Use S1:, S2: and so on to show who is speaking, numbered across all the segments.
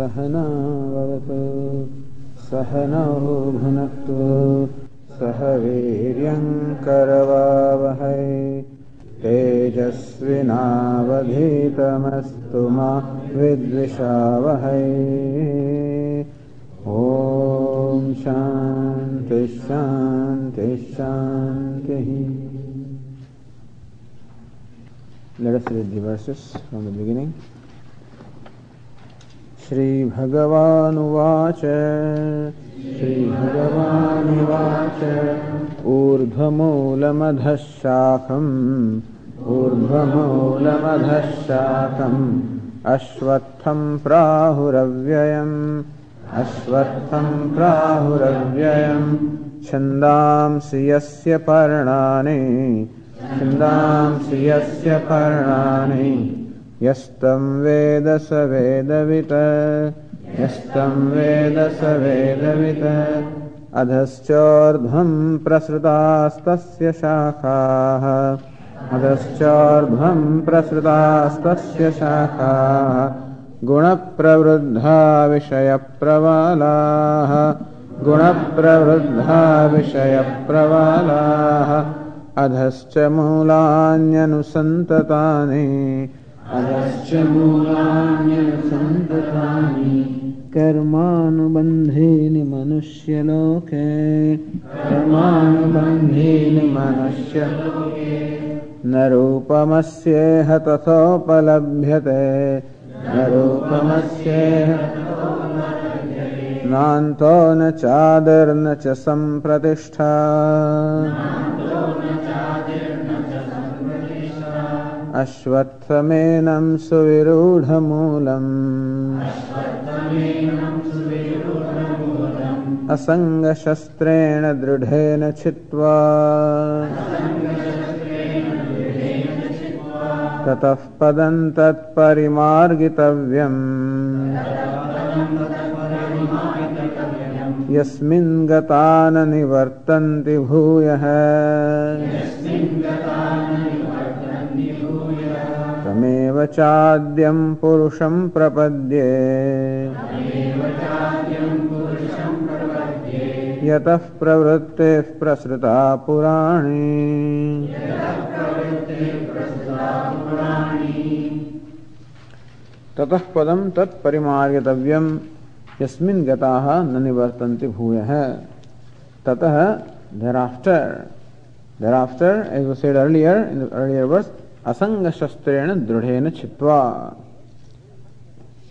S1: सहनावतु सहनौ भुनक्तु। सह वीर्यङ्करवावहै तेजस्विनावधीतमस्तु मा विद्विषावहै। ॐ शान्ति शान्ति शान्तिः। The verses from the beginning. श्रीभगवानुवाच। श्रीभगवानुवाच। ऊर्ध्वमूलमधः शाखम् ऊर्ध्वमूलमधः शाखम् अश्वत्थम् प्राहुरव्ययम्। अश्वत्थम् प्राहुरव्ययम्। छन्दांसि यस्य पर्णानि। छन्दांसि यस्य पर्णानि यस्तं वेद स वेदवित् यस्तं वेद स वेदवित् अधश्चोर्ध्वं प्रसृतास्तस्य शाखाः। अधश्चोर्ध्वं प्रसृतास्तस्य शाखाः। गुणप्रवृद्धा विषयप्रवालाः गुणप्रवृद्धा विषयप्रवालाः अधश्च मूलान्यनुसन्ततानि
S2: अधश्च मूलान्यनुसन्ततानि
S1: कर्मानुबन्धीनि मनुष्यलोके कर्मानुबन्धीनि मनुष्य न रूपमस्येह तथोपलभ्यते न रूपमस्येह नान्तो न चादिर्न च सम्प्रतिष्ठा अश्वत्थमेनं सुविरूढमूलम्। असङ्गशस्त्रेण दृढेन छित्त्वा। ततः पदं तत्परिमार्गितव्यम् यस्मिन् गता न निवर्तन्ति भूयः तमेव चाद्यं पुरुषं प्रपद्ये। यतः प्रवृत्तिः प्रसृता पुराणी। ततः पदं तत्परिमार्गतव्यं, यस्मिन् गताः न निवर्तन्ति भूयः। ततः thereafter thereafter, as was said earlier, in the asanga dridhena chitva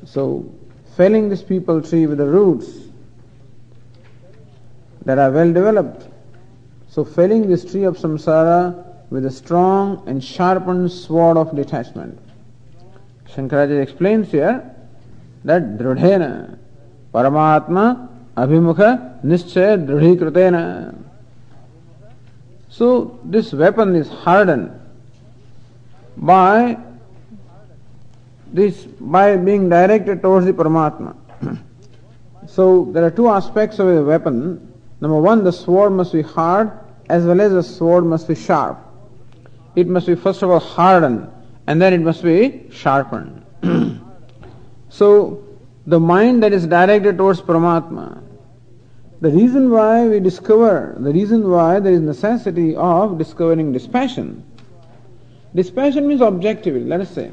S1: so felling this peepal tree with the roots that are well developed. So felling this tree of samsara with a strong and sharpened sword of detachment. Shankaracharya explains here that dridhena paramatma abhimukha nischaya dridhikritena so this weapon is hardened by this by being directed towards the Paramatma. so there are two aspects of a weapon. Number one, the sword must be hard as well as the sword must be sharp. It must be first of all hardened and then it must be sharpened. so the mind that is directed towards Paramatma, the reason why we discover, the reason why there is necessity of discovering dispassion, dispassion means objectivity, let us say.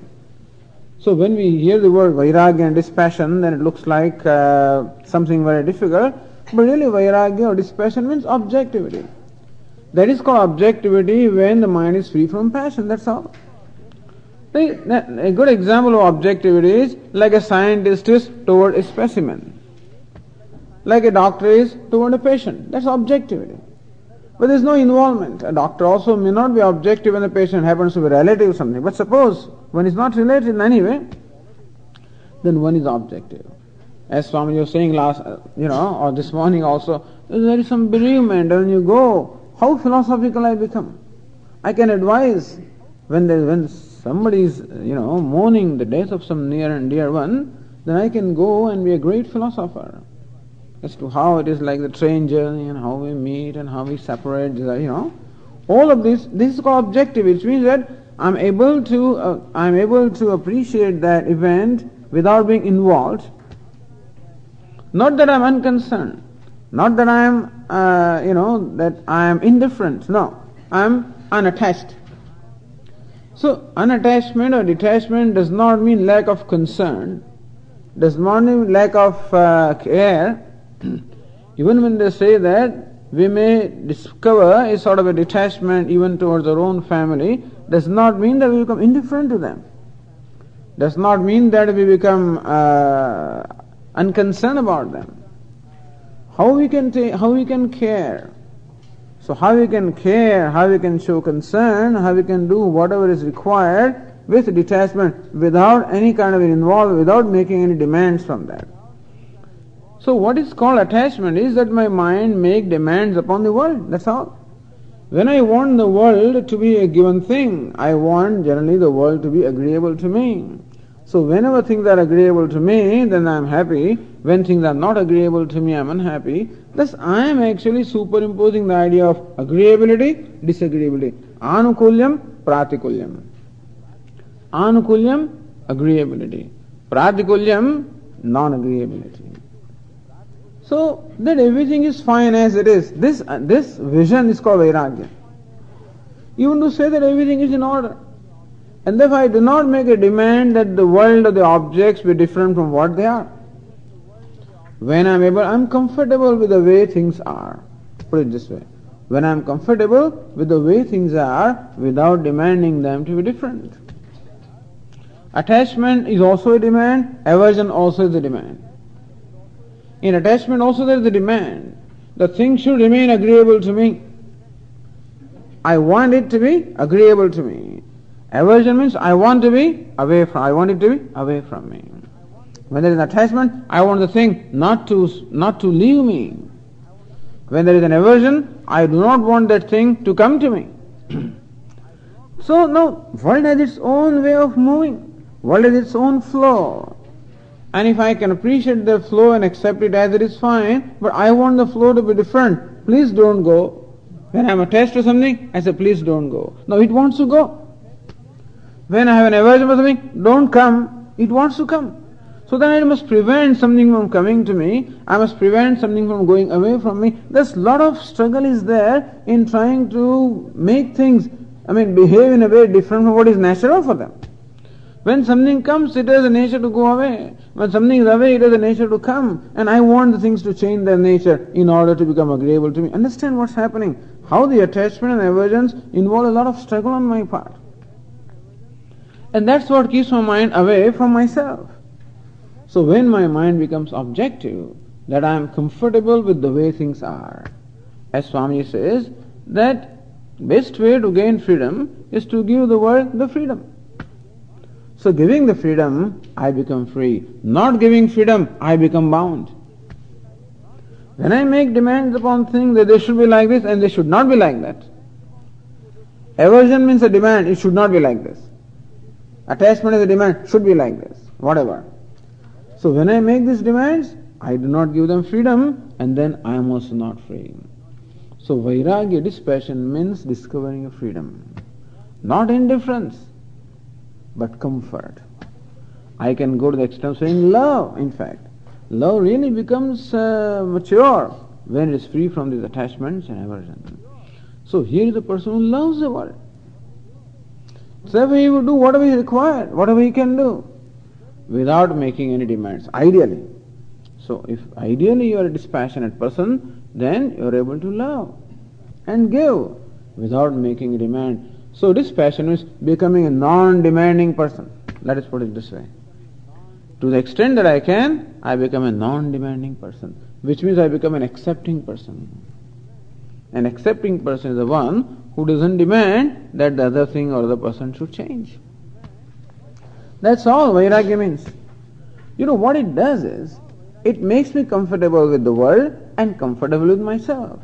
S1: So when we hear the word vairagya and dispassion, then it looks like uh, something very difficult, but really vairagya or dispassion means objectivity. That is called objectivity when the mind is free from passion, that's all. A good example of objectivity is like a scientist is toward a specimen like a doctor is toward a patient. That's objectivity. But there's no involvement. A doctor also may not be objective when the patient happens to be relative or something. But suppose one is not related in any way, then one is objective. As Swami was saying last, uh, you know, or this morning also, there is some bereavement and you go, how philosophical I become. I can advise when there, when somebody is, you know, mourning the death of some near and dear one, then I can go and be a great philosopher as to how it is like the train journey and how we meet and how we separate, you know. All of this, this is called objective, which means that I'm able to, uh, I'm able to appreciate that event without being involved Not that I'm unconcerned, not that I'm, uh, you know, that I am indifferent. No, I'm unattached. So, unattachment or detachment does not mean lack of concern, does not mean lack of uh, care. even when they say that we may discover a sort of a detachment even towards our own family, does not mean that we become indifferent to them. Does not mean that we become uh, unconcerned about them. How we can take, how we can care. So how we can care, how we can show concern, how we can do whatever is required with detachment without any kind of involvement, without making any demands from that. So what is called attachment is that my mind make demands upon the world. That's all. When I want the world to be a given thing, I want generally the world to be agreeable to me. So whenever things are agreeable to me, then I am happy. When things are not agreeable to me, I am unhappy. Thus I am actually superimposing the idea of agreeability, disagreeability. Anukulyam, pratikulyam. Anukulyam, agreeability. Pratikulyam, non-agreeability. So that everything is fine as it is. This, uh, this vision is called Vairagya. Even to say that everything is in order. And therefore I do not make a demand that the world or the objects be different from what they are. When I'm able, I'm comfortable with the way things are. Put it this way. When I'm comfortable with the way things are without demanding them to be different. Attachment is also a demand, aversion also is a demand. In attachment also there is a demand. The thing should remain agreeable to me. I want it to be agreeable to me. Aversion means I want to be away from, I want it to be away from me. When there is an attachment, I want the thing not to, not to leave me. When there is an aversion, I do not want that thing to come to me. so now, world has its own way of moving. World has its own flow. And if I can appreciate the flow and accept it as it is fine, but I want the flow to be different, please don't go. When I am attached to something, I say, please don't go. Now it wants to go. When I have an aversion for something, don't come, it wants to come. So then I must prevent something from coming to me. I must prevent something from going away from me. There's a lot of struggle is there in trying to make things, I mean, behave in a way different from what is natural for them. When something comes, it has a nature to go away. When something is away, it has a nature to come. And I want the things to change their nature in order to become agreeable to me. Understand what's happening. How the attachment and aversions involve a lot of struggle on my part. And that's what keeps my mind away from myself. So when my mind becomes objective, that I am comfortable with the way things are, as Swami says, that best way to gain freedom is to give the world the freedom. So giving the freedom, I become free. Not giving freedom, I become bound. When I make demands upon things that they should be like this and they should not be like that. Aversion means a demand, it should not be like this. Attachment is a demand, should be like this, whatever. So when I make these demands, I do not give them freedom and then I am also not free. So Vairagya, dispassion means discovering a freedom. Not indifference, but comfort. I can go to the extent saying love, in fact. Love really becomes uh, mature when it is free from these attachments and aversion. So here is a person who loves the world. So he will do whatever is required, whatever he can do, without making any demands, ideally. So if ideally you are a dispassionate person, then you are able to love and give without making a demand. So this passion is becoming a non-demanding person. Let us put it this way. To the extent that I can, I become a non-demanding person, which means I become an accepting person. An accepting person is the one who doesn't demand that the other thing or the person should change. That's all Vairagya means. You know what it does is, it makes me comfortable with the world and comfortable with myself.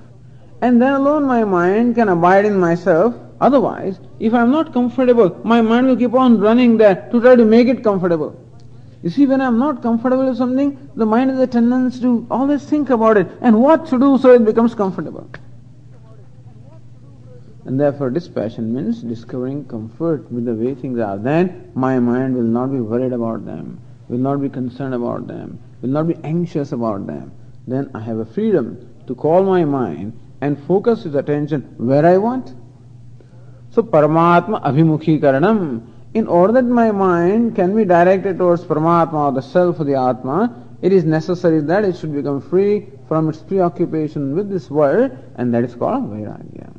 S1: And then alone my mind can abide in myself. Otherwise, if I am not comfortable, my mind will keep on running there to try to make it comfortable. You see, when I am not comfortable with something, the mind has a tendency to always think about it and what to do so it becomes comfortable. And therefore dispassion means discovering comfort with the way things are. Then my mind will not be worried about them. will not be concerned about them, will not be anxious about them, then I have a freedom to call my mind and focus its attention where I want. So Paramatma Abhimukhi in order that my mind can be directed towards Paramatma or the self of the Atma, it is necessary that it should become free from its preoccupation with this world, and that is called Vairagya.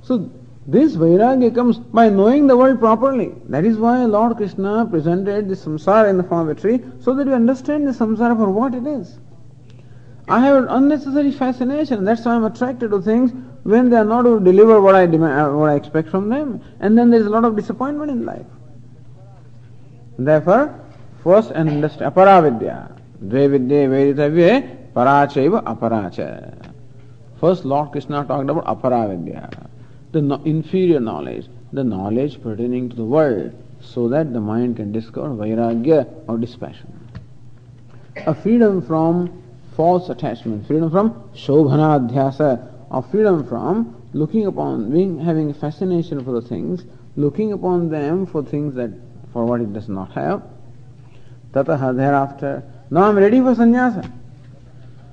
S1: So this Vairagya comes by knowing the world properly. That is why Lord Krishna presented the samsara in the form of a tree, so that you understand the samsara for what it is. I have an unnecessary fascination. That's why I'm attracted to things when they are not to deliver what I demand, uh, what I expect from them, and then there is a lot of disappointment in life. Therefore, first and understand aparavidya. Dve vidya veditavye parachaiva aparacha. First, Lord Krishna talked about aparavidya, the no- inferior knowledge, the knowledge pertaining to the world, so that the mind can discover vairagya or dispassion. A freedom from false attachment, freedom from shobhanadhyasa, or freedom from looking upon, being, having fascination for the things, looking upon them for things that, for what it does not have. Tataha, thereafter, now I'm ready for sannyasa.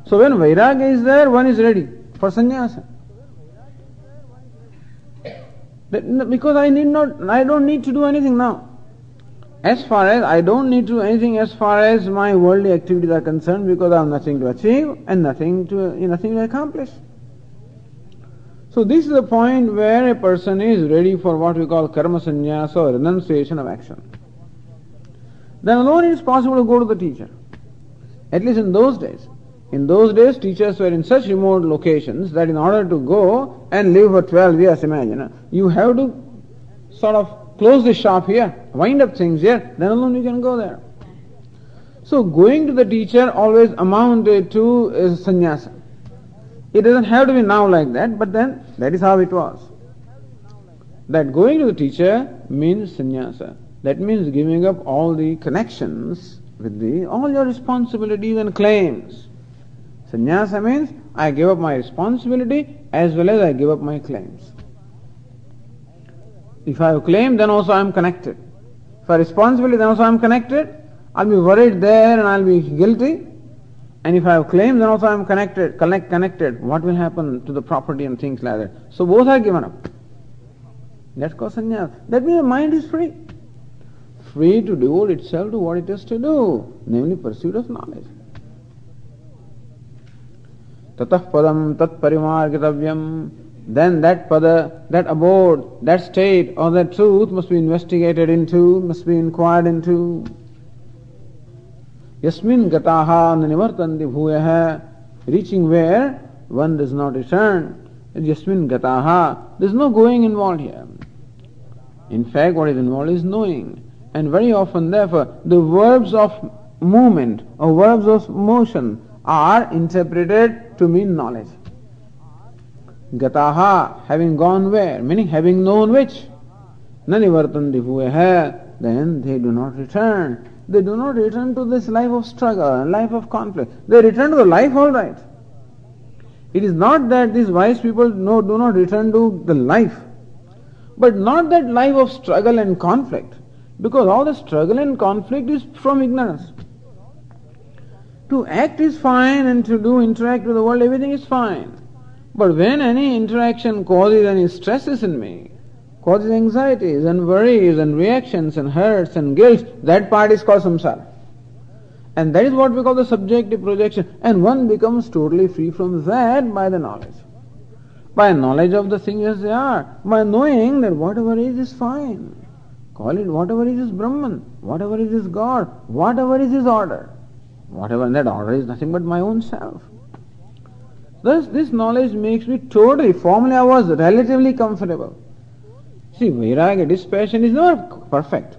S1: So when vairagya is there, one is ready for sannyasa. Because I need not, I don't need to do anything now. As far as I don't need to anything as far as my worldly activities are concerned because I have nothing to achieve and nothing to nothing to accomplish. So this is the point where a person is ready for what we call karma sannyasa or renunciation of action. Then alone it is possible to go to the teacher. At least in those days. In those days, teachers were in such remote locations that in order to go and live for 12 years, imagine, you have to sort of close the shop here, wind up things here, then alone you can go there. So going to the teacher always amounted to sannyasa. It doesn't have to be now like that, but then that is how it was. That going to the teacher means sannyasa. That means giving up all the connections with the all your responsibilities and claims. Sannyasa means I give up my responsibility as well as I give up my claims. If I have claim, then also I am connected. If I have responsibility, then also I am connected. I'll be worried there and I'll be guilty. And if I have claim, then also I am connected, connect, connected. What will happen to the property and things like that? So both are given up. That's called sannyas. That means the mind is free. Free to devote itself to what it has to do, namely pursuit of knowledge. Padam tat parimargitavyam then that pada, that abode, that state or that truth must be investigated into, must be inquired into. Yasmin gataha nivartanti bhuyaha, reaching where one does not return. Yasmin gataha, there is no going involved here. In fact, what is involved is knowing. And very often, therefore, the verbs of movement or verbs of motion are interpreted to mean knowledge. Gataha, having gone where? Meaning having known which? Nanivartanti bhuyaha, then they do not return. They do not return to this life of struggle, life of conflict. They return to the life all right. It is not that these wise people no, do not return to the life, but not that life of struggle and conflict, because all the struggle and conflict is from ignorance. To act is fine and to do interact with the world, everything is fine. But when any interaction causes any stresses in me, causes anxieties and worries and reactions and hurts and guilt, that part is called samsara. And that is what we call the subjective projection. And one becomes totally free from that by the knowledge. By knowledge of the things as they are. By knowing that whatever is is fine. Call it whatever is is Brahman. Whatever is is God. Whatever is is order. Whatever that order is nothing but my own self. Thus, this knowledge makes me totally, formerly I was relatively comfortable. See, vairagya, dispassion is not perfect.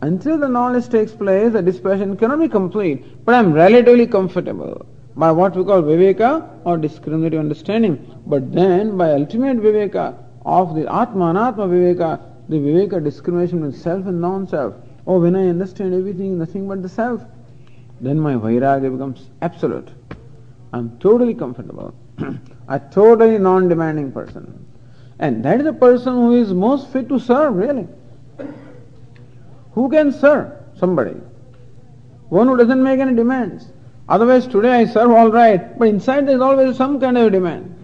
S1: Until the knowledge takes place, the dispassion cannot be complete. But I am relatively comfortable by what we call viveka or discriminative understanding. But then, by ultimate viveka of the atma viveka, the viveka discrimination with self and non-self. Oh, when I understand everything, nothing but the self, then my vairagya becomes absolute. I'm totally comfortable. a totally non-demanding person. And that is the person who is most fit to serve, really. Who can serve somebody? One who doesn't make any demands. Otherwise, today I serve all right, but inside there is always some kind of a demand.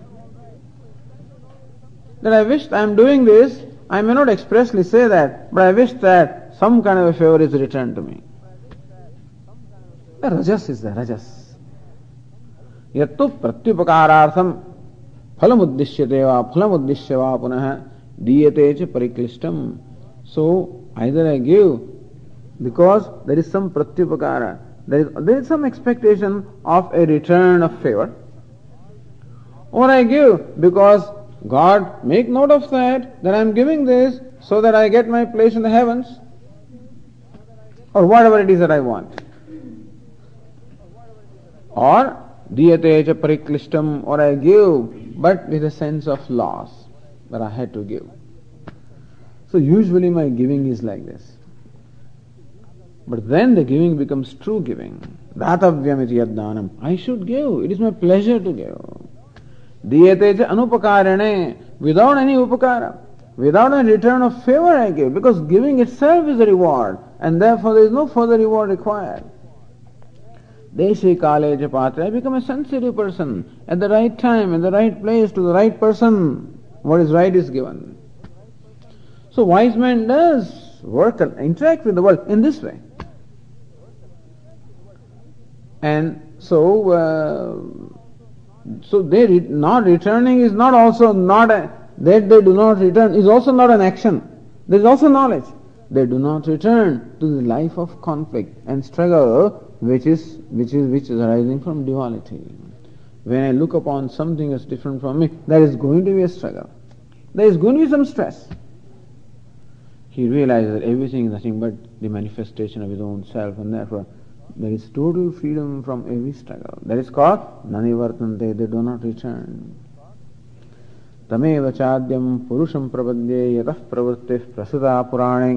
S1: That I wish I am doing this, I may not expressly say that, but I wish that some kind of a favor is returned to me. The rajas is there, rajas. यत्तु प्रत्युपकारार्थम फलम उद्देश्य देवा फलम उद्देश्य वा पुनः दीयते च परिक्लिष्टम। So either I give because there is some प्रत्युपकार there is there is some expectation of a return of favour or I give because God make note of that I am giving this so that I get my place in the heavens or whatever it is that I want or diyate cha or I give, but with a sense of loss that I had to give. So usually my giving is like this. But then the giving becomes true giving. Datavyam iti I should give. It is my pleasure to give. Diyate cha anupakarane. Without any upakara. Without a return of favor I give. Because giving itself is a reward. And therefore there is no further reward required. Deshi kale patra. I become a sensitive person. At the right time, in the right place, to the right person. What is right is given. So wise man does work and interact with the world in this way. And so, uh, so they re- not returning is not also not a, that they do not return is also not an action. There is also knowledge. They do not return to the life of conflict and struggle, which is which is which is arising from duality. When I look upon something as different from me, there is going to be a struggle. There is going to be some stress. He realizes that everything is nothing but the manifestation of his own self, and therefore there is total freedom from every struggle. That is called nanivartante, they do not return. तमेव चाद्यम पुरुषम प्रपद्ये यतः प्रवृत्ति प्रसुता पुराणे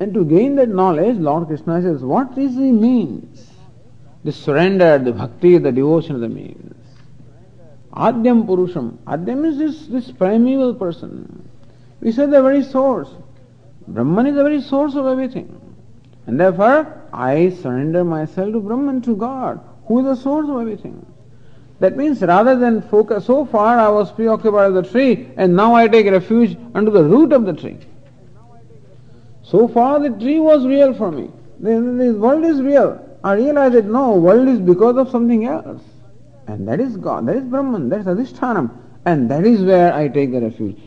S1: and to gain that knowledge, Lord Krishna says, what is the means? The surrender, the bhakti, the devotion of the means. Adyam Purusham. Adyam is this, this primeval person. We said the very source. Brahman is the very source of everything. And therefore, I surrender myself to Brahman, to God, who is the source of everything. That means rather than focus, so far I was preoccupied with the tree and now I take refuge under the root of the tree. So far the tree was real for me. The, world is real. I realize that no, world is because of something else. And that is God, that is Brahman, that is Adhishtanam. And that is where I take the refuge.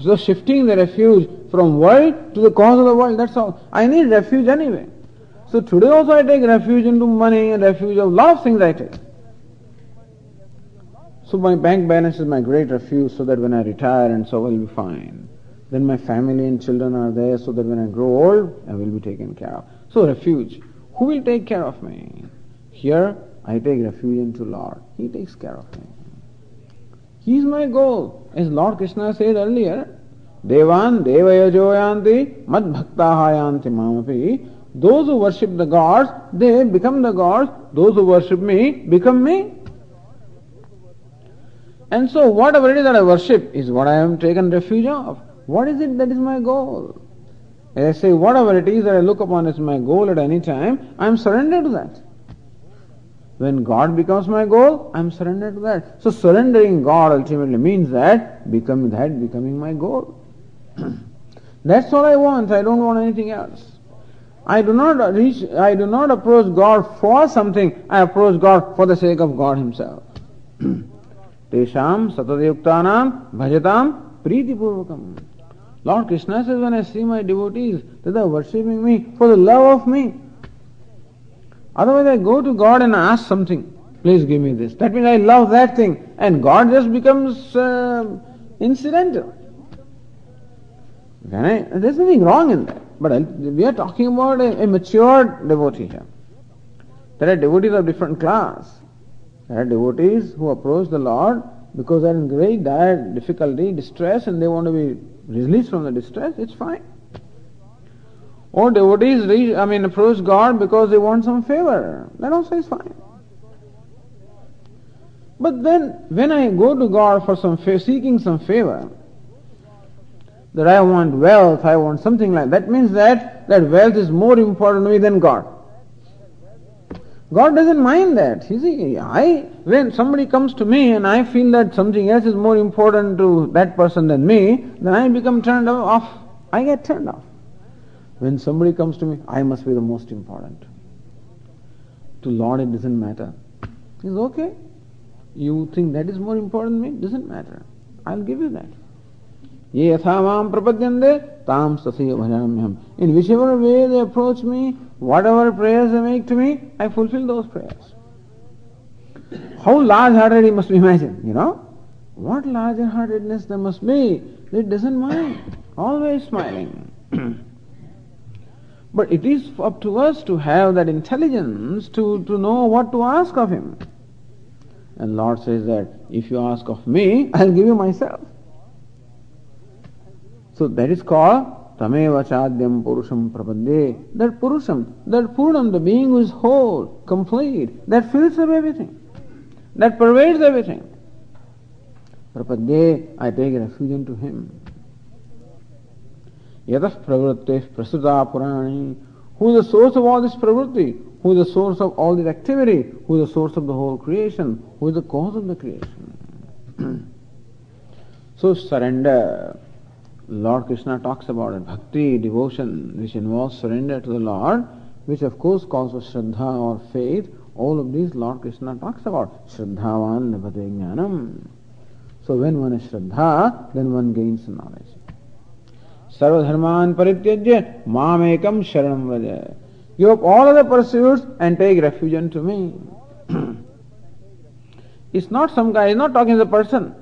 S1: So shifting the refuge from world to the cause of the world, that's all. I need refuge anyway. So today also I take refuge into money refuge of lot of things I take. So my bank balance is my great refuge so that when I retire and so I will be fine. Then my family and children are there so that when I grow old, I will be taken care of. So refuge. Who will take care of me? Here I take refuge into Lord. He takes care of me. He is my goal. As Lord Krishna said earlier, Devan devayajoyanti mad bhaktahayanti mamapi. Those who worship the gods, they become the gods. Those who worship me, become me. And so whatever it is that I worship is what I am taken refuge of. What is it that is my goal? As I say, whatever it is that I look upon as my goal at any time, I am surrendered to that. When God becomes my goal, I am surrendered to that. So surrendering God ultimately means that becoming that becoming my goal. That's all I want. I don't want anything else. I do not reach I do not approach God for something, I approach God for the sake of God Himself. Tesham satadayuktanam bhajatam pritipurvakam. Lord Krishna says, when I see my devotees, that they are worshipping me for the love of me. Otherwise, I go to God and ask something. Please give me this. That means I love that thing. And God just becomes uh, incidental. I, there's nothing wrong in that. But we are talking about a, a mature devotee here. There are devotees of different class. There are devotees who approach the Lord because they are in great dire difficulty, distress, and they want to be released from the distress. It's fine. Or devotees I mean, approach God because they want some favor. That also is fine. But then, when I go to God for some favor, seeking some favor, that I want wealth, I want something like that, means that that wealth is more important to me than God. God doesn't mind that. You see, I, when somebody comes to me and I feel that something else is more important to that person than me, then I become turned off. I get turned off. When somebody comes to me, I must be the most important. To Lord, it doesn't matter. He's okay. You think that is more important to me? Doesn't matter. I'll give you that. In whichever way they approach me, whatever prayers they make to me, I fulfill those prayers. How large-hearted he must be imagined, you know? What larger-heartedness there must be. It doesn't mind. Always smiling. but it is up to us to have that intelligence to, to know what to ask of him. And Lord says that if you ask of me, I'll give you myself. So that is called Tameva Chadyam Purusham Prapadye. That Purusham, that Purnam, the being who is whole, complete, that fills up everything, that pervades everything. Prapadye, I take refuge into him. Yatah pravritte prasuta purani. Who is the source of all this pravritti? Who is the source of all this activity? Who is the source of the whole creation? Who is the cause of the creation? so surrender. Lord Krishna talks about it. Bhakti, devotion, which involves surrender to the Lord, which of course calls for Shraddha or faith. All of these Lord Krishna talks about. Shraddhavan labhate jnanam. So when one is Shraddha, then one gains knowledge. Sarvadharman parityajya mamekam sharanam vraja. Give up all other pursuits and take refuge unto me. it's not some guy, he's not talking as a person.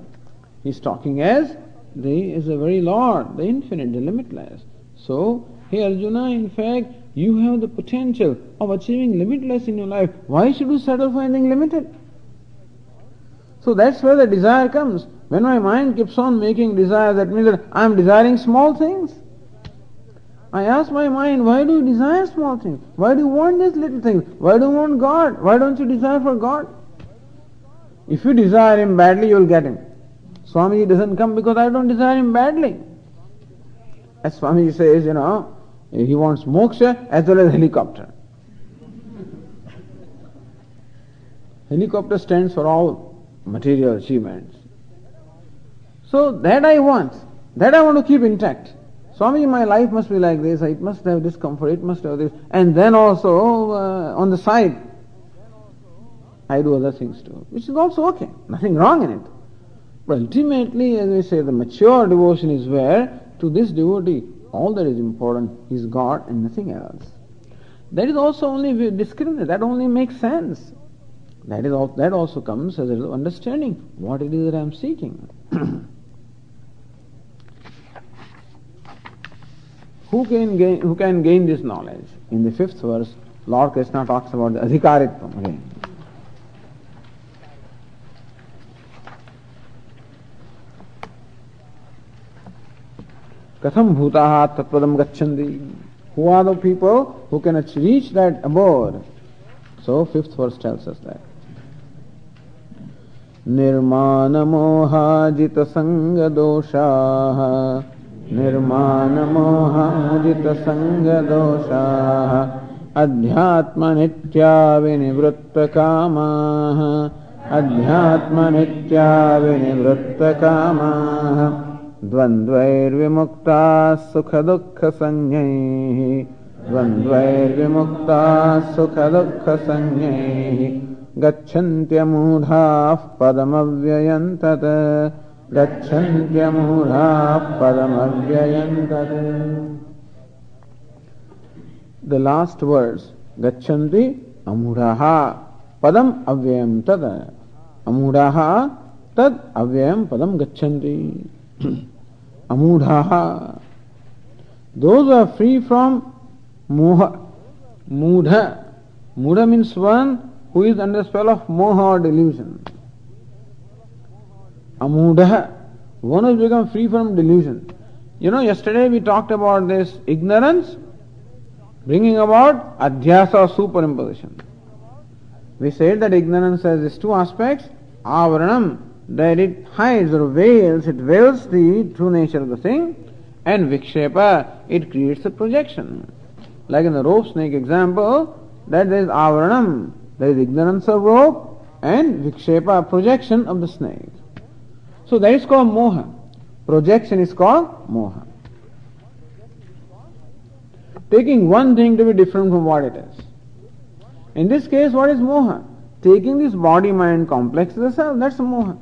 S1: He's talking as the is the very Lord, the infinite, the limitless. So, hey Arjuna, in fact, you have the potential of achieving limitless in your life. Why should you settle for anything limited? So that's where the desire comes. When my mind keeps on making desires, that means that I am desiring small things. I ask my mind, why do you desire small things? Why do you want these little things? Why do you want God? Why don't you desire for God? If you desire Him badly, you will get Him. Swamiji doesn't come because I don't desire him badly. As Swamiji says, you know, he wants moksha as well as helicopter. Helicopter stands for all material achievements. So that I want. That I want to keep intact. Swamiji, my life must be like this. It must have discomfort. It must have this. And then also uh, on the side, I do other things too, which is also okay. Nothing wrong in it. Ultimately, as we say, the mature devotion is where to this devotee all that is important is God and nothing else. That is also only discriminate, that only makes sense. That is that also comes as a understanding what it is that I am seeking. who can gain who can gain this knowledge? In the fifth verse, Lord Krishna talks about the adhikaritvam again. Katham bhutaha tatpadam gacchandi. Who are the people who can reach that abode? So fifth verse tells us that. निर्माणमोहाजितसङ्गदोषाः निर्माणमोहाजितसङ्गदोषाः अध्यात्मनित्या विनिवृत्तकामाः अध्यात्मनित्या विनिवृत्तकामाः द्वन्द्वैर्विमुक्ताः सुखदुःखसंज्ञैः। द्वन्द्वैर्विमुक्ताः सुखदुःखसंज्ञैः। गच्छन्त्यमूढाः पदमव्ययं तत् गच्छन्त्यमूढाः पदमव्ययं तत् the last words गच्छन्ति अमूढाः पदम् अव्ययं तद्। अमूढाः तद् अव्ययं पदं गच्छन्ति। Amudhaha. Those who are free from moha. Mudha. Mudha means one who is under spell of moha or delusion. Amudha. One who has become free from delusion. You know, yesterday we talked about this ignorance bringing about adhyasa or superimposition. We said that ignorance has these two aspects, avaranam, that it hides or veils, it veils the true nature of the thing, And vikshepa, it creates a projection. Like in the rope snake example, that there is avaranam, there is ignorance of rope, and vikshepa, projection of the snake. So that is called moha. Projection is called moha. Taking one thing to be different from what it is. In this case, what is moha? Taking this body mind complex as a self, that's moha.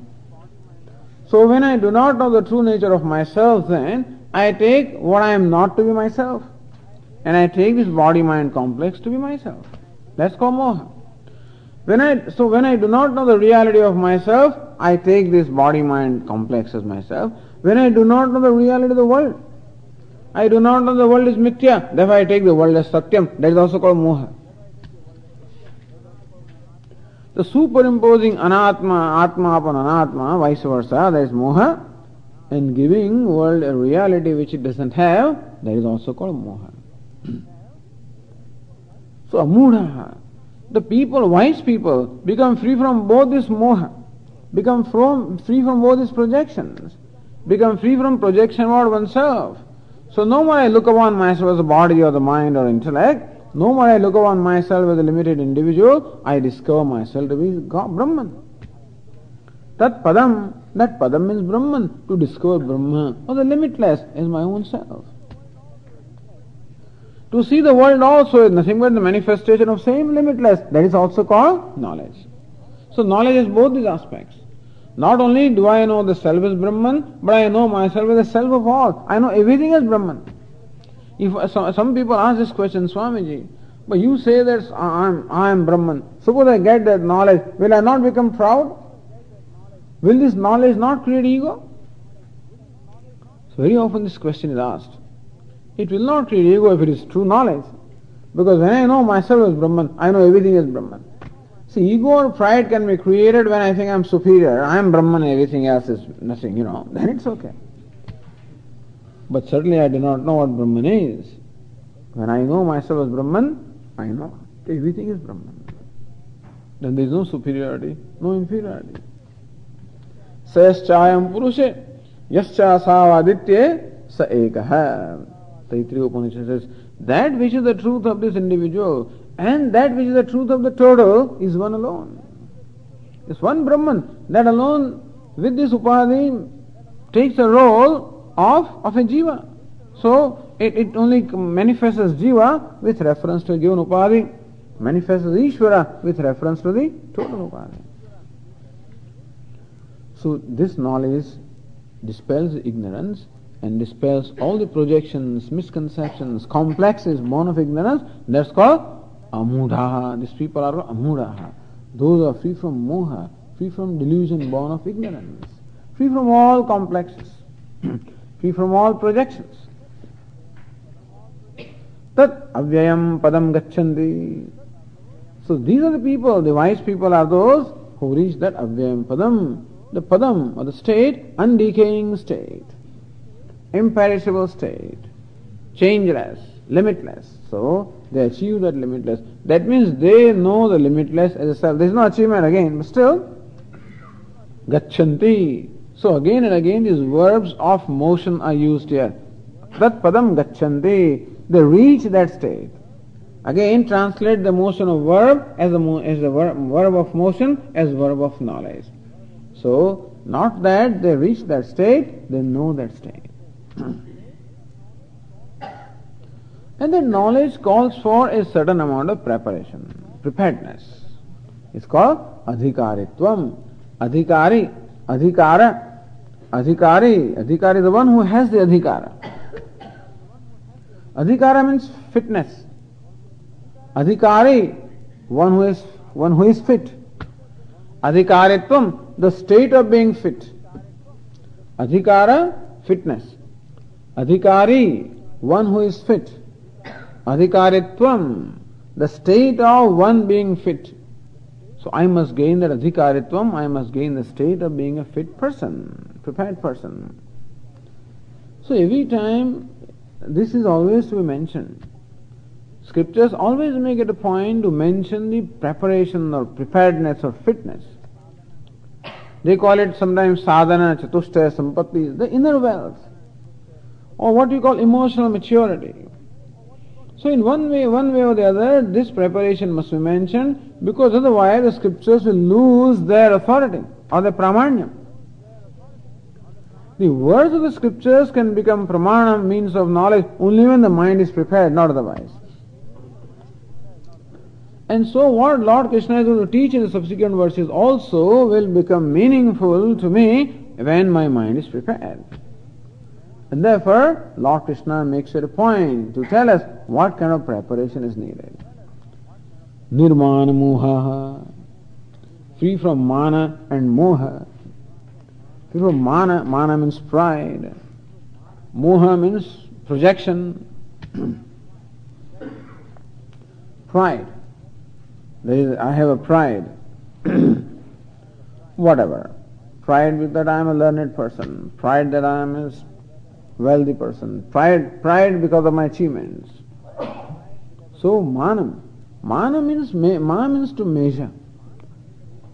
S1: So when I do not know the true nature of myself, then I take what I am not to be myself. And I take this body mind complex to be myself. That's called moha. When I, so when I do not know the reality of myself, I take this body mind complex as myself. When I do not know the reality of the world, I do not know the world is mithya, therefore I take the world as satyam. That is also called moha. The superimposing anatma, atma upon anatma, vice versa, that is moha, and giving world a reality which it doesn't have, that is also called moha. so amudha, the people, wise people, become free from both this moha, become from, free from both these projections, become free from projection about oneself. So no more I look upon myself as a body or the mind or intellect, no more I look upon myself as a limited individual, I discover myself to be God, Brahman. That padam, that padam means Brahman, to discover Brahman or the limitless is my own self. To see the world also is nothing but the manifestation of same limitless. That is also called knowledge. So knowledge is both these aspects. Not only do I know the self as Brahman, but I know myself as the self of all. I know everything as Brahman. If uh, some people ask this question, Swamiji, but you say that I am, I am Brahman. Suppose I get that knowledge, will I not become proud? Will this knowledge not create ego? So very often this question is asked. It will not create ego if it is true knowledge. Because when I know myself as Brahman, I know everything is Brahman. See, ego or pride can be created when I think I am superior, I am Brahman, everything else is nothing, you know, then it's okay. But certainly I do not know what Brahman is. When I know myself as Brahman, I know everything is Brahman. Then there is no superiority, no inferiority. Sayaschayam purushe, yascha savaditye sa ekaha. Taittiriya Upanishad says, that which is the truth of this individual and that which is the truth of the total is one alone. It's one Brahman. That alone, with this upadhi, takes a role of, of a jiva. So, it, it only manifests as jiva with reference to a given upadhi, manifests as Ishvara with reference to the total upadhi. So, this knowledge dispels ignorance and dispels all the projections, misconceptions, complexes born of ignorance, that's called amudha. These people are amudha. Those are free from moha, free from delusion born of ignorance, free from all complexes, free from all projections. Tat avyayam padam gacchandi. So these are the people, the wise people are those who reach that avyayam padam, the padam or the state, undecaying state imperishable state, changeless, limitless. So they achieve that limitless. That means they know the limitless as a self. There is no achievement again, but still, gachanti. So again and again these verbs of motion are used here. Tat padam gachanti. They reach that state. Again, translate the motion of verb as the, as the verb, verb of motion as verb of knowledge. So, not that they reach that state, they know that state. And the knowledge calls for a certain amount of preparation, preparedness. It's called adhikaritvam. Adhikari, adhikara, अधिकारी अधिकारी one who has the adhikar. Adhikar means fitness adhikari one who is one who is fit adhikaritva the state of being fit adhikar fitness adhikari one who is fit adhikaritva the state of one being fit so I must gain the adhikaritva I must gain the state of being a fit person prepared person. So every time this is always to be mentioned. Scriptures always make it a point to mention the preparation or preparedness or fitness. They call it sometimes sadhana, chatushtaya, sampatti, the inner wealth. or what we call emotional maturity. So in one way, one way or the other, this preparation must be mentioned because otherwise the scriptures will lose their authority or their pramanya. The words of the scriptures can become pramana, means of knowledge, only when the mind is prepared, not otherwise. And so what Lord Krishna is going to teach in the subsequent verses also will become meaningful to me when my mind is prepared. And therefore, Lord Krishna makes it a point to tell us what kind of preparation is needed. Nirmana moha, free from mana and moha. From mana, mana means pride. Moha means projection. pride. There is, I have a pride. Whatever. Pride that I am a learned person. Pride that I am a wealthy person. Pride, pride because of my achievements. So manam. Mana means, mana means to measure.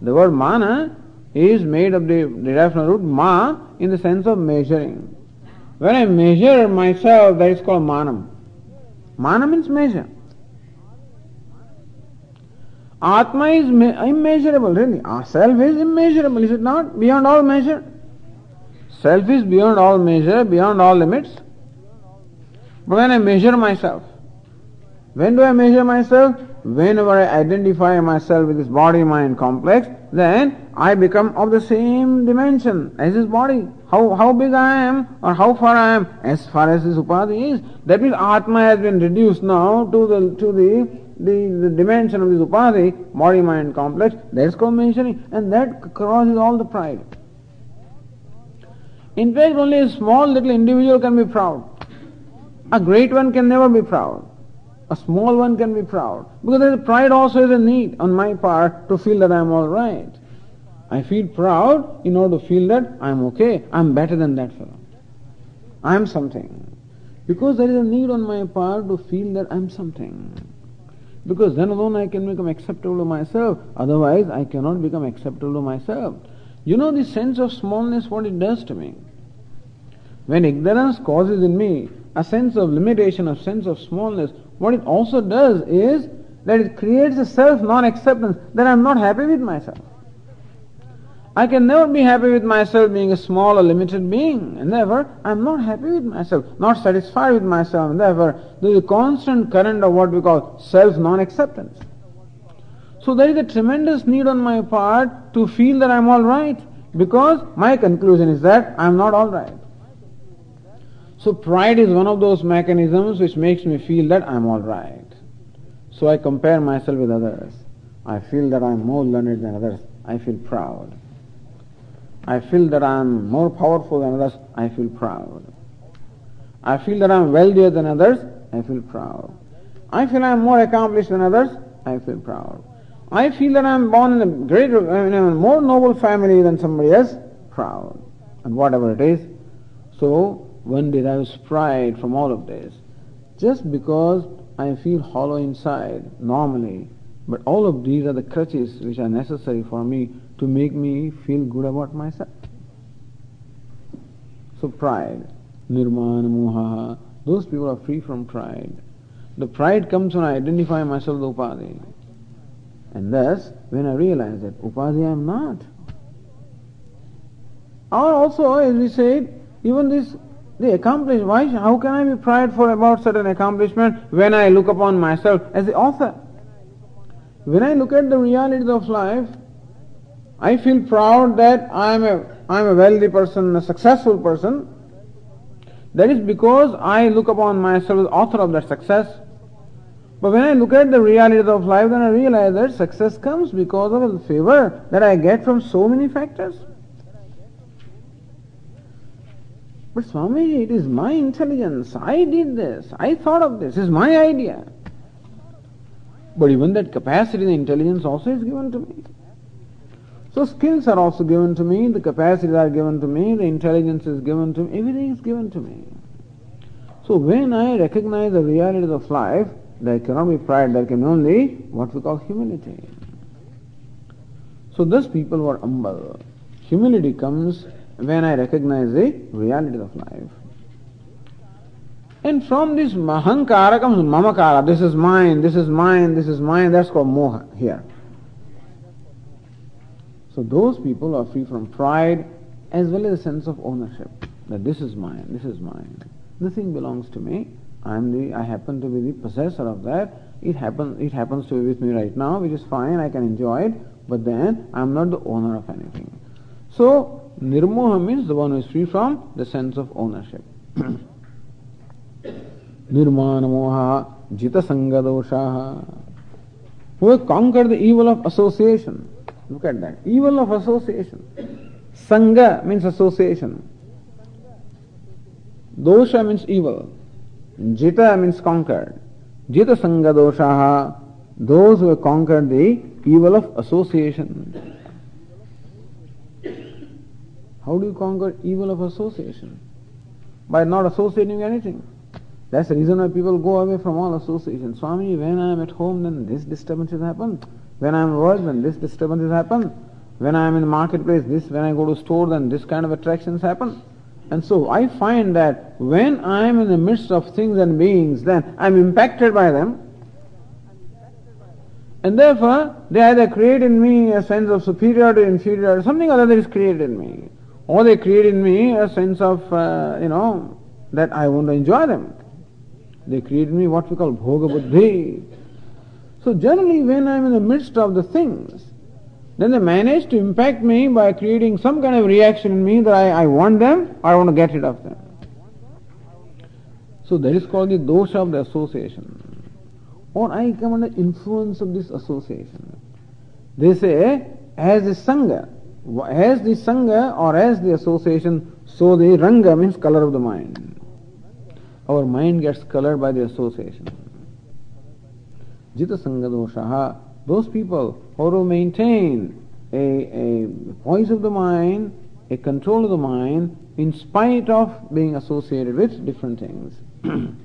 S1: The word mana is made of the derived root ma in the sense of measuring. When I measure myself, that is called manam. Manam means measure. Atma is immeasurable, really. Our Self is immeasurable, is it not? Beyond all measure. Self is beyond all measure, beyond all limits. But when I measure myself, when do I measure myself? Whenever I identify myself with this body mind complex, then I become of the same dimension as this body. How, how big I am or how far I am, as far as this upadhi is. That means Atma has been reduced now to the, to the the, the dimension of this upadhi, body mind complex, that's called measuring, and that crosses all the pride. In fact, only a small little individual can be proud. A great one can never be proud. A small one can be proud. Because there is pride also is a need on my part to feel that I am alright. I feel proud in order to feel that I am okay, I am better than that fellow. I am something. Because there is a need on my part to feel that I am something. Because then alone I can become acceptable to myself. Otherwise, I cannot become acceptable to myself. You know the sense of smallness, what it does to me. When ignorance causes in me a sense of limitation, a sense of smallness, what it also does is that it creates a self non acceptance that I am not happy with myself. I can never be happy with myself being a small or limited being, and therefore I am not happy with myself, not satisfied with myself, and therefore there is a constant current of what we call self non acceptance. So there is a tremendous need on my part to feel that I am alright, because my conclusion is that I am not alright. So pride is one of those mechanisms which makes me feel that I am alright. So I compare myself with others. I feel that I am more learned than others. I feel proud. I feel that I am more powerful than others, I feel proud. I feel that I am wealthier than others, I feel proud. I feel I am more accomplished than others, I feel proud. I feel that I am born in a greater, in a more noble family than somebody else, proud. And whatever it is. So one derives pride from all of this. Just because I feel hollow inside, normally, but all of these are the crutches which are necessary for me to make me feel good about myself. So pride, nirmana moha, those people are free from pride. The pride comes when I identify myself with upadhi. And thus, when I realize that upadhi I am not. Or also, as we said, even this, the accomplished, why, how can I be prideful about certain accomplishment when I look upon myself as the author? When I look at the realities of life, I feel proud that I am a, I am a wealthy person, a successful person. That is because I look upon myself as author of that success. But when I look at the realities of life, then I realize that success comes because of the favor that I get from so many factors. But Swami, it is my intelligence. I did this. I thought of this. It's my idea. But even that capacity, the intelligence also is given to me. So skills are also given to me, the capacities are given to me, the intelligence is given to me, everything is given to me. So when I recognize the realities of life, there cannot be pride, there can only what we call humility. So thus people were humble. Humility comes when I recognize the realities of life. And from this ahankara comes mamakara. This is mine, this is mine, this is mine. That's called moha here. So those people are free from pride as well as a sense of ownership. That this is mine, this is mine. Nothing belongs to me. I am the I happen to be the possessor of that. It happens it happens to be with me right now, which is fine, I can enjoy it, but then I am not the owner of anything. So nirmoha means the one who is free from the sense of ownership. Nirmana Jita Sangha Doshaha. Who have conquered the evil of association. Look at that. Evil of association. Sangha means association. Dosha means evil. Jita means conquered. Jita Sangha Doshaha. Those who have conquered the evil of association. How do you conquer evil of association? By not associating anything. That's the reason why people go away from all association. Swami, when I am at home, then this disturbances happen. When I am at work, then this disturbances happen. When I am in the marketplace, this. When I go to store, then this kind of attractions happen. And so I find that when I am in the midst of things and beings, then I am impacted by them. And therefore, they either create in me a sense of superiority, inferiority, something or other is created in me. Or they create in me a sense of, uh, you know, that I want to enjoy them. They create in me what we call bhoga buddhi. So generally when I am in the midst of the things, then they manage to impact me by creating some kind of reaction in me that I, I want them or I want to get rid of them. So that is called the dosha of the association. Or I come under influence of this association. They say, as a sangha, as the sangha or as the association, so the ranga means color of the mind our mind gets colored by the association. Jita Sangadoshaha, those people who maintain a, a poise of the mind, a control of the mind, in spite of being associated with different things.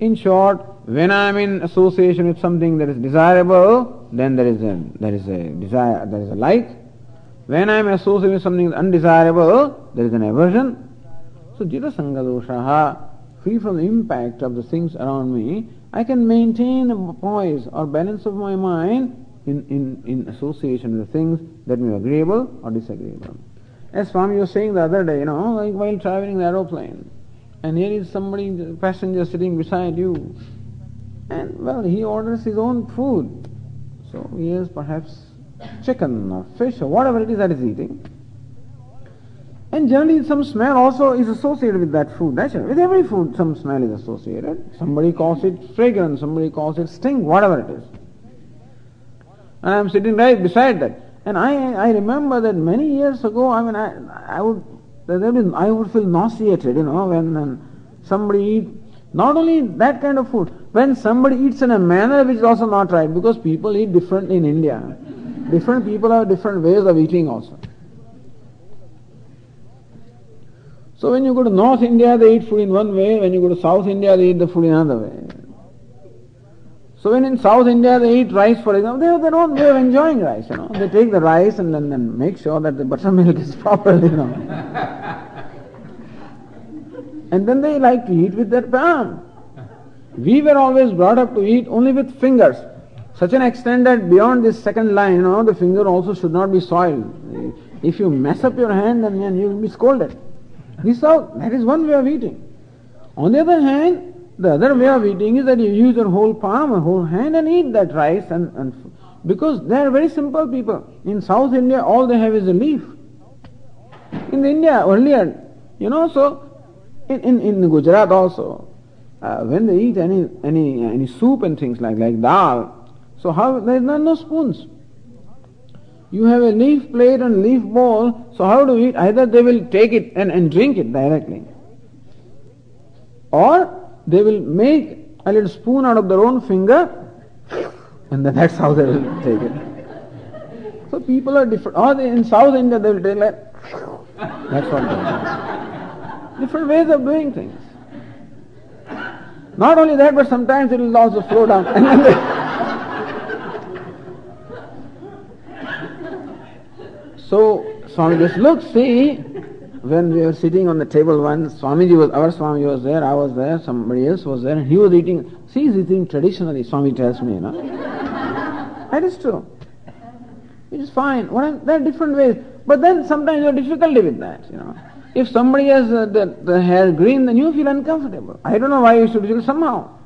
S1: in short, when I am in association with something that is desirable, then there is a there is a desire, there is a like. When I am associated with something undesirable, there is an aversion. So Jita Sangadoshaha, free from the impact of the things around me, I can maintain a poise or balance of my mind in, in, in association with the things that may be agreeable or disagreeable. As Swami was saying the other day, you know, like while traveling the aeroplane, and here is somebody, passenger sitting beside you, and well, he orders his own food. So he has perhaps chicken or fish or whatever it is that he's eating. And generally some smell also is associated with that food. That's With every food some smell is associated. Somebody calls it fragrance, somebody calls it stink, whatever it is. And I'm sitting right beside that. And I, I remember that many years ago, I mean, I, I would, I would feel nauseated, you know, when, when somebody eat, not only that kind of food, when somebody eats in a manner which is also not right, because people eat differently in India. Different people have different ways of eating also. So when you go to North India, they eat food in one way. When you go to South India, they eat the food in another way. So when in South India they eat rice, for example, they have their own way of enjoying rice. You know, they take the rice and then, then make sure that the buttermilk is properly, you know. and then they like to eat with their palm. We were always brought up to eat only with fingers. Such an extent that beyond this second line, you know, the finger also should not be soiled. If you mess up your hand, then you will be scolded. This how, that is one way of eating. On the other hand, the other way of eating is that you use your whole palm or whole hand and eat that rice and, and because they are very simple people. In South India, all they have is a leaf. In India, earlier, you know, so in, in, in Gujarat also, uh, when they eat any, any, any soup and things like, like dal, so how, there is no, no spoons. You have a leaf plate and leaf bowl, so how do you eat? Either they will take it and, and drink it directly, or they will make a little spoon out of their own finger, and then that's how they will take it. So people are different. Or they, in South India they will take like, that's what they do. Different ways of doing things. Not only that, but sometimes it will also flow down. So Swami just look, see, when we were sitting on the table once, Swamiji was, our Swami was there, I was there, somebody else was there, and he was eating, see, he's eating traditionally, Swami tells me, you know. that is true. It is fine. What there are different ways. But then sometimes you have difficulty with that, you know. If somebody has uh, the, the hair green, then you feel uncomfortable. I don't know why you should feel somehow.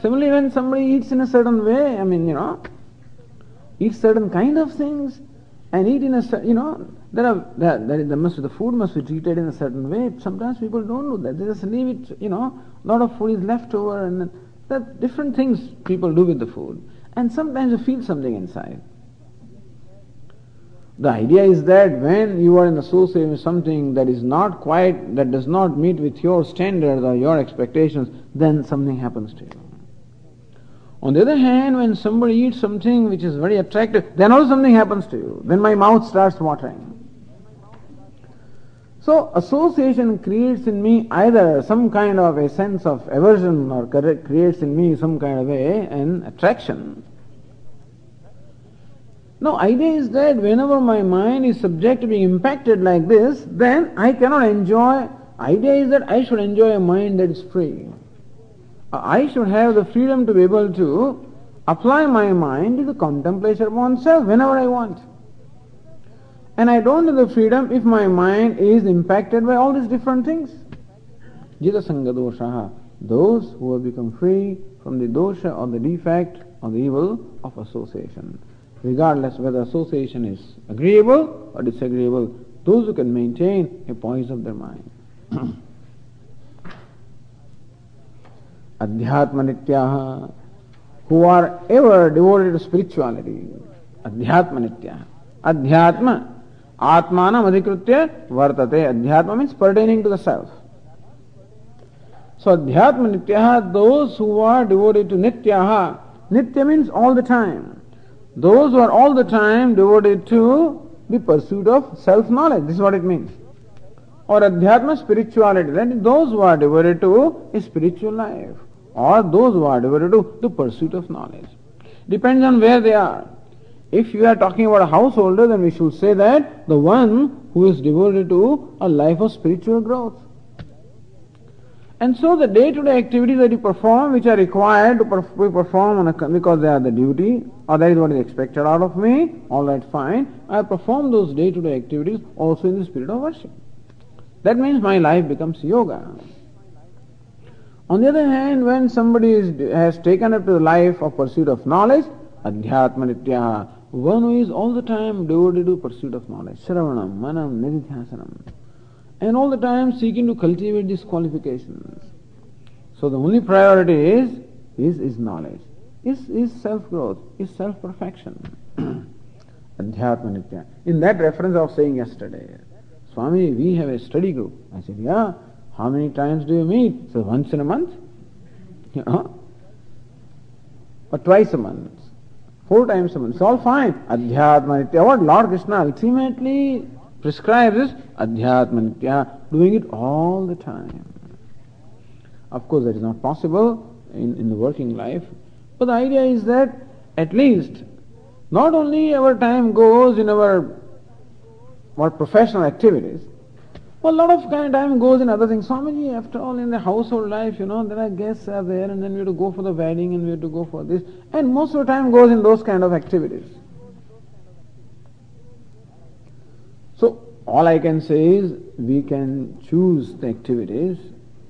S1: Similarly, when somebody eats in a certain way, I mean, you know, eats certain kind of things, and eat in a you know, there are there, there, there must the food must be treated in a certain way. Sometimes people don't do that. They just leave it, you know, a lot of food is left over, and there different things people do with the food, and sometimes you feel something inside. The idea is that when you are in association with something that is not quite, that does not meet with your standards or your expectations, then something happens to you. On the other hand, when somebody eats something which is very attractive, then also something happens to you. Then my mouth starts watering. So association creates in me either some kind of a sense of aversion or creates in me some kind of a, an attraction. Now idea is that whenever my mind is subject to being impacted like this, then I cannot enjoy, idea is that I should enjoy a mind that is free. I should have the freedom to be able to apply my mind to the contemplation of oneself whenever I want. And I don't have the freedom if my mind is impacted by all these different things. Jita Sangha dosha, those who have become free from the dosha or the defect or the evil of association. Regardless whether association is agreeable or disagreeable, those who can maintain a poise of their mind. Adhyatma Nityaha, who are ever devoted to spirituality. Adhyatma Nityaha. Adhyatma, Atmanam Adhikritya Vartate. Adhyatma means pertaining to the self. So Adhyatma Nityaha, those who are devoted to Nityaha, Nitya means all the time. Those who are all the time devoted to the pursuit of self-knowledge. This is what it means. Or Adhyatma spirituality. That is those who are devoted to a spiritual life or those who are devoted to the pursuit of knowledge. Depends on where they are. If you are talking about a householder, then we should say that the one who is devoted to a life of spiritual growth. And so the day-to-day activities that you perform, which are required to be performed a, because they are the duty, or that is what is expected out of me, all right, fine. I perform those day-to-day activities also in the spirit of worship. That means my life becomes yoga. On the other hand, when somebody is, has taken up to the life of pursuit of knowledge, adhyatma nityaha, one who is all the time devoted to pursuit of knowledge, shravanam, manam, nididhyasanam, and all the time seeking to cultivate these qualifications. So the only priority is, is, is knowledge, is, is self-growth, is self-perfection. adhyatma nitya. In that reference I was saying yesterday, Swami, we have a study group. I said, yeah, how many times do you meet? So once in a month? You? Or twice a month? Four times a month. It's all fine. Adhyatma Nitya. What Lord Krishna ultimately prescribes is Adhyatma Nitya, doing it all the time. Of course, that is not possible in, in the working life. But the idea is that at least not only our time goes in our, our professional activities, well, a lot of kind time goes in other things. Swamiji, after all, in the household life, you know, there are guests are there, and then we have to go for the wedding, and we have to go for this, and most of the time goes in those kind of activities. So, all I can say is we can choose the activities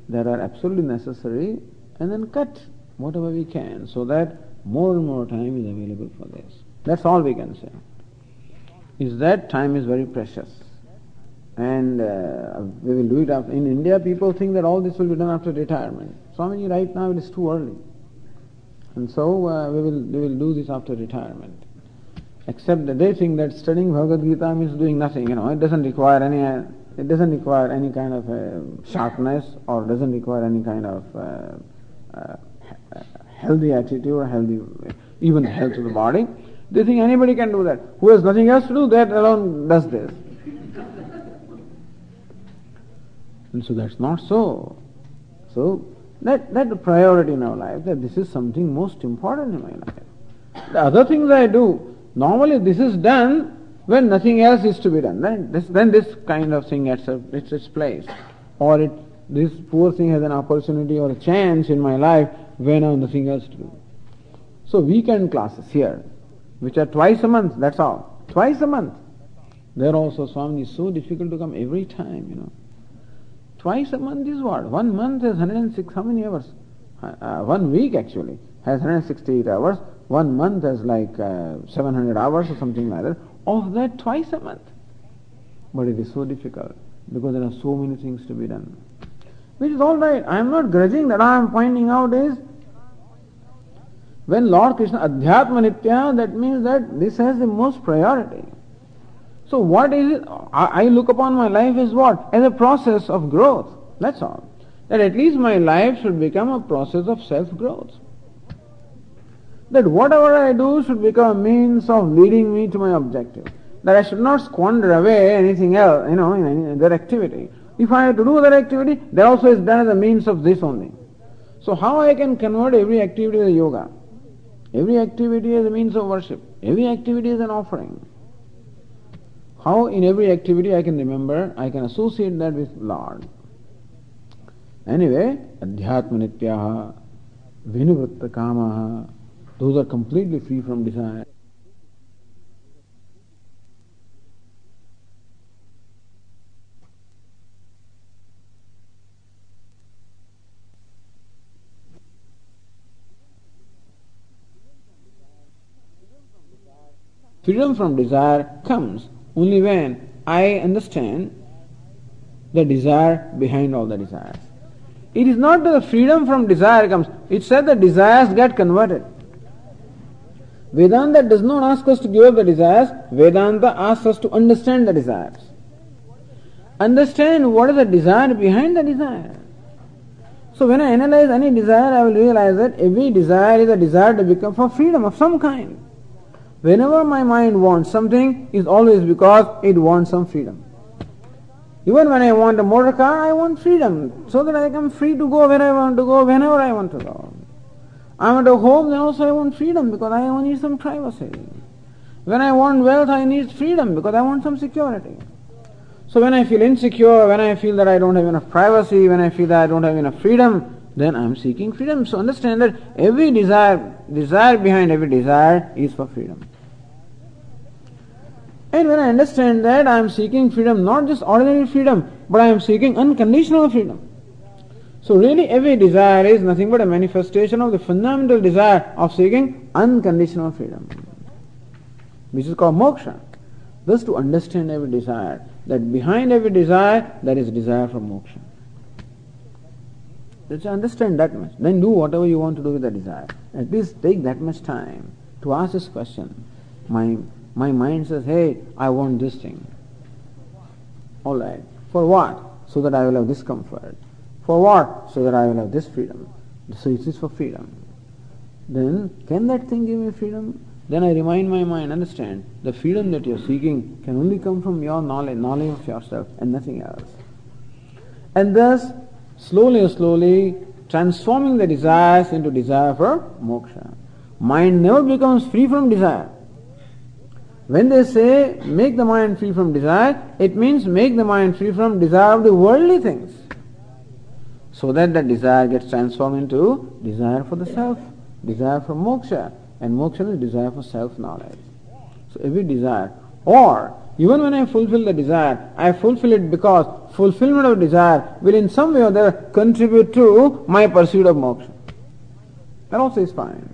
S1: that are absolutely necessary, and then cut whatever we can, so that more and more time is available for this. That's all we can say. Is that time is very precious and uh, we will do it after. In India, people think that all this will be done after retirement. Swamiji, right now it is too early. And so uh, we, will, we will do this after retirement. Except that they think that studying Bhagavad Gita means doing nothing, you know, it doesn't require any, uh, it doesn't require any kind of uh, sharpness or doesn't require any kind of uh, uh, healthy attitude or healthy, even health of the body. They think anybody can do that. Who has nothing else to do, that alone does this. And so that's not so. So that that's the priority in our life, that this is something most important in my life. The other things I do, normally this is done When nothing else is to be done, then this, then this kind of thing gets a, its, its place. Or it, this poor thing has an opportunity or a chance in my life when I have nothing else to do. So weekend classes here, which are twice a month, that's all. Twice a month. There also Swami is so difficult to come every time, you know. Twice a month is what? One month has 106, how many hours? Uh, uh, one week actually has 168 hours. One month has like uh, 700 hours or something like that. Of that twice a month. But it is so difficult because there are so many things to be done. Which is alright. I am not grudging that I am pointing out is when Lord Krishna Adhyatma Nitya, that means that this has the most priority. So what is it? I look upon my life as what? As a process of growth. That's all. That at least my life should become a process of self-growth. That whatever I do should become a means of leading me to my objective. That I should not squander away anything else, you know, in any other activity. If I have to do that activity, that also is done as a means of this only. So how I can convert every activity as yoga? Every activity is a means of worship. Every activity is an offering. How in every activity I can remember, I can associate that with Lord. Anyway, Adhyatma Nityaha, Vinivritta Kamaha, those are completely free from desire. Freedom from desire comes only when I understand the desire behind all the desires. It is not that the freedom from desire comes, it said the desires get converted. Vedanta does not ask us to give up the desires, Vedanta asks us to understand the desires. Understand what is the desire behind the desire. So when I analyze any desire, I will realize that every desire is a desire to become for freedom of some kind. Whenever my mind wants something, is always because it wants some freedom. Even when I want a motor car, I want freedom, so that I am free to go where I want to go, whenever I want to go. I want a home, then also I want freedom because I need some privacy. When I want wealth, I need freedom because I want some security. So when I feel insecure, when I feel that I don't have enough privacy, when I feel that I don't have enough freedom, then I am seeking freedom. So understand that every desire, desire behind every desire is for freedom. And when I understand that I am seeking freedom, not just ordinary freedom, but I am seeking unconditional freedom. So really every desire is nothing but a manifestation of the fundamental desire of seeking unconditional freedom. Which is called moksha. Thus to understand every desire, that behind every desire there is desire for moksha. Let's understand that much. Then do whatever you want to do with the desire. At least take that much time to ask this question. My my mind says, hey, I want this thing. Alright. For what? So that I will have this comfort. For what? So that I will have this freedom. So it is for freedom. Then, can that thing give me freedom? Then I remind my mind, understand, the freedom that you're seeking can only come from your knowledge, knowledge of yourself and nothing else. And thus, slowly slowly, transforming the desires into desire for moksha. Mind never becomes free from desire. When they say make the mind free from desire, it means make the mind free from desire of the worldly things so that the desire gets transformed into desire for the self, desire for moksha, and moksha is desire for self-knowledge. So every desire, or even when I fulfill the desire, I fulfill it because fulfillment of desire will in some way or other contribute to my pursuit of moksha. That also is fine.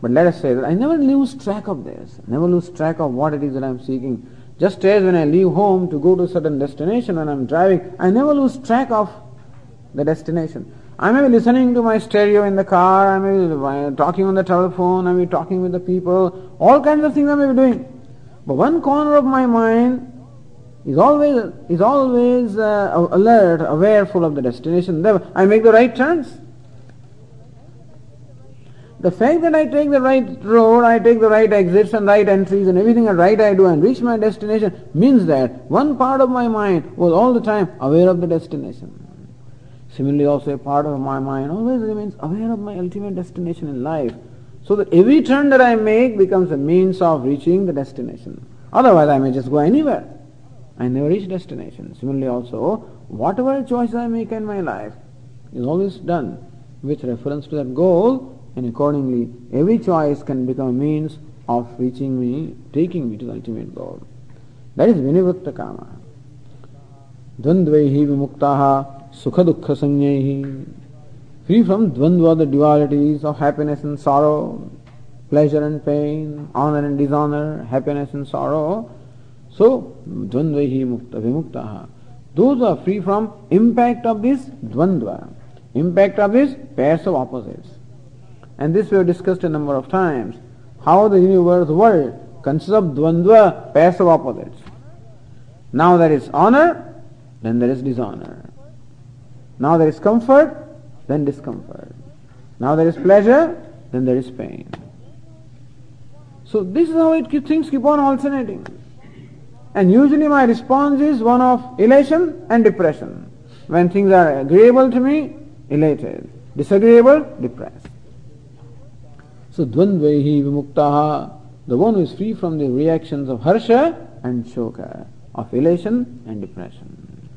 S1: But let us say that I never lose track of this, never lose track of what it is that I am seeking. Just as when I leave home to go to a certain destination when I am driving, I never lose track of the destination. I may be listening to my stereo in the car, I may be talking on the telephone, I may be talking with the people, all kinds of things I may be doing. But one corner of my mind is always is always uh, alert, aware, full of the destination. I make the right turns. The fact that I take the right road, I take the right exits and right entries and everything right I do and reach my destination means that one part of my mind was all the time aware of the destination. Similarly, also a part of my mind always remains aware of my ultimate destination in life, so that every turn that I make becomes a means of reaching the destination. Otherwise, I may just go anywhere. I never reach destination. Similarly, also, whatever choice I make in my life is always done with reference to that goal, and accordingly, every choice can become a means of reaching me, taking me to the ultimate goal. That is Vinivritta Kama. Sukha dukkha sanyaihi. Free from dvandva, the dualities of happiness and sorrow, pleasure and pain, honor and dishonor, happiness and sorrow. So, dvandvaihi mukta vimuktaha. Those are free from impact of this dvandva, impact of these pairs of opposites. And this we have discussed a number of times. How the universe world consists of dvandva, pairs of opposites. Now there is honor, then there is dishonor. Now there is comfort, then discomfort. Now there is pleasure, then there is pain. So this is how it keep, things keep on alternating. And usually my response is one of elation and depression. When things are agreeable to me, elated. Disagreeable, depressed. So dvandvaihi vimuktaha, the one who is free from the reactions of harsha and shoka, of elation and depression.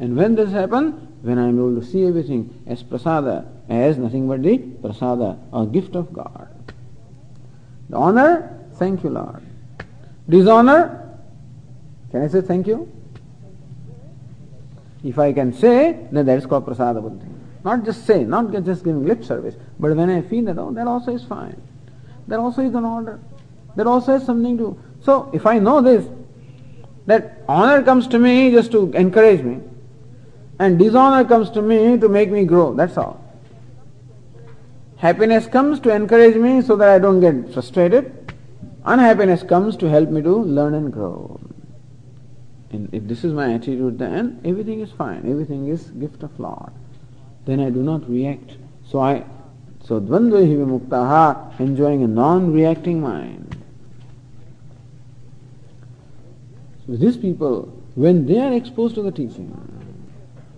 S1: And when this happens, when I am able to see everything as prasada, as nothing but the prasada, a gift of God. The honor, thank you Lord. Dishonor, can I say thank you? If I can say, then that is called prasada buddhi. Not just say, not just giving lip service, but when I feel that, oh, that also is fine. That also is an order. That also has something to. So if I know this, that honor comes to me just to encourage me, and dishonor comes to me to make me grow. That's all. Happiness comes to encourage me so that I don't get frustrated. Unhappiness comes to help me to learn and grow. And if this is my attitude, then everything is fine. Everything is gift of Lord. Then I do not react. So I, so dvandvahi vimuktaha, enjoying a non-reacting mind. So these people, when they are exposed to the teaching,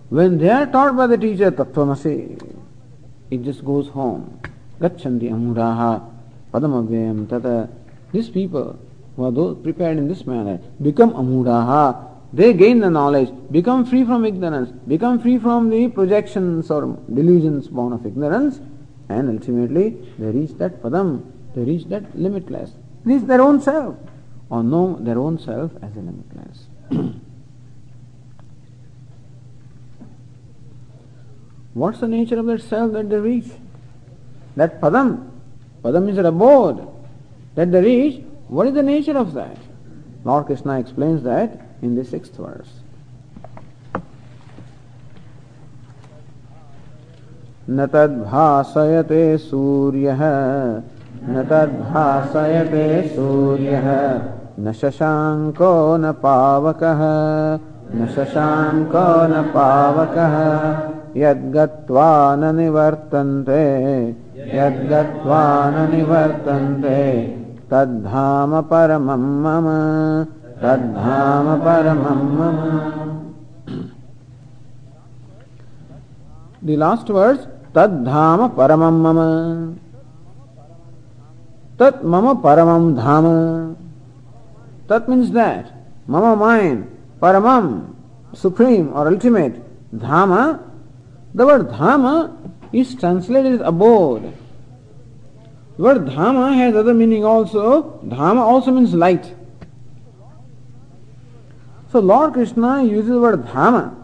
S1: when they are taught by the teacher Tattvamasi, it just goes home. Gachanti amuraha padamavyam tata. These people who are those prepared in this manner become amuraha. They gain the knowledge, become free from ignorance, become free from the projections or delusions born of ignorance, and ultimately they reach that padam, they reach that limitless. Reach their own self, or know their own self as a limitless. What's the nature of that self that they reach? That padam, padam is an abode that they reach. What is the nature of that? Lord Krishna explains that in the sixth verse. न तद्भासयते सूर्यः न तद्भासयते सूर्यः न शशाङ्को न पावकः न शशाङ्को न पावकः यद्गत्वा न निवर्तन्ते यद्गत्वा तद्धाम परमं मम, तद्धाम परमं मम। द लास्ट वर्ड्स तद्धाम परमं मम। तत् मम परमं धाम। तत् मीन्स् दैट मम माइंड परमं, supreme or ultimate dhama the word dhama is translated as abode. The word dhama has other meaning also. Dhama also means light. So lord krishna uses the word dhama.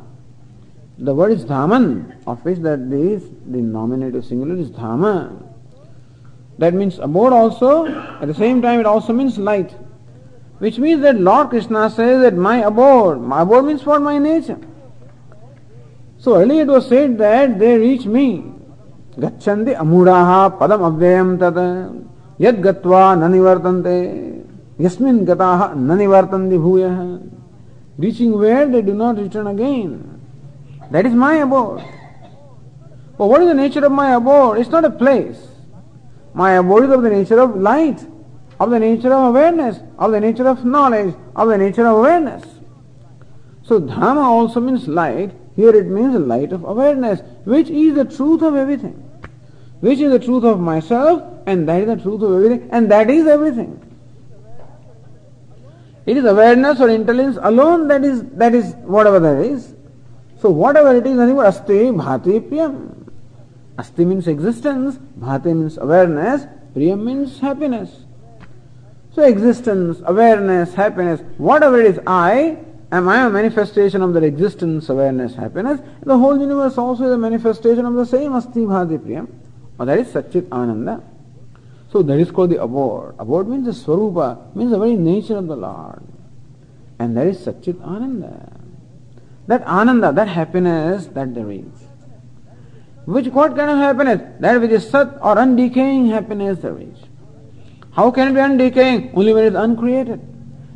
S1: The word is dhaman of which that is the nominative singular is dhama. That means abode also, at the same time it also means light. Which means that Lord Krishna says that my abode, my abode means for My nature. So earlier it was said that they reach me. Gacchandi amuraha padam avyayam tata yad gatva nanivartante yasmin gataha nanivartandi bhuyaha. Reaching where they do not return again. That is my abode. But what is the nature of my abode? It's not a place. My abode is of the nature of light, of the nature of awareness, of the nature of knowledge, of the nature of awareness. So Dhama also means light. Here it means light of awareness, which is the truth of everything. Which is the truth of myself, and that is the truth of everything, and that is everything. It is awareness or intelligence alone that is that is whatever that is. So whatever it is, nothing but asti, bhati, priyam. Asti means existence, bhati means awareness, priyam means happiness. So existence, awareness, happiness, whatever it is, I am I a manifestation of that existence, awareness, happiness. The whole universe also is a manifestation of the same asti, bhati, priyam. Or that is Satchit Ananda. So that is called the abode. Abode means the Swarupa, means the very nature of the Lord. And that is Satchit Ananda. That Ananda, that happiness that they reach. Which what kind of happiness? That which is Sat or undecaying happiness they reach. How can it be undecaying? Only when it is uncreated.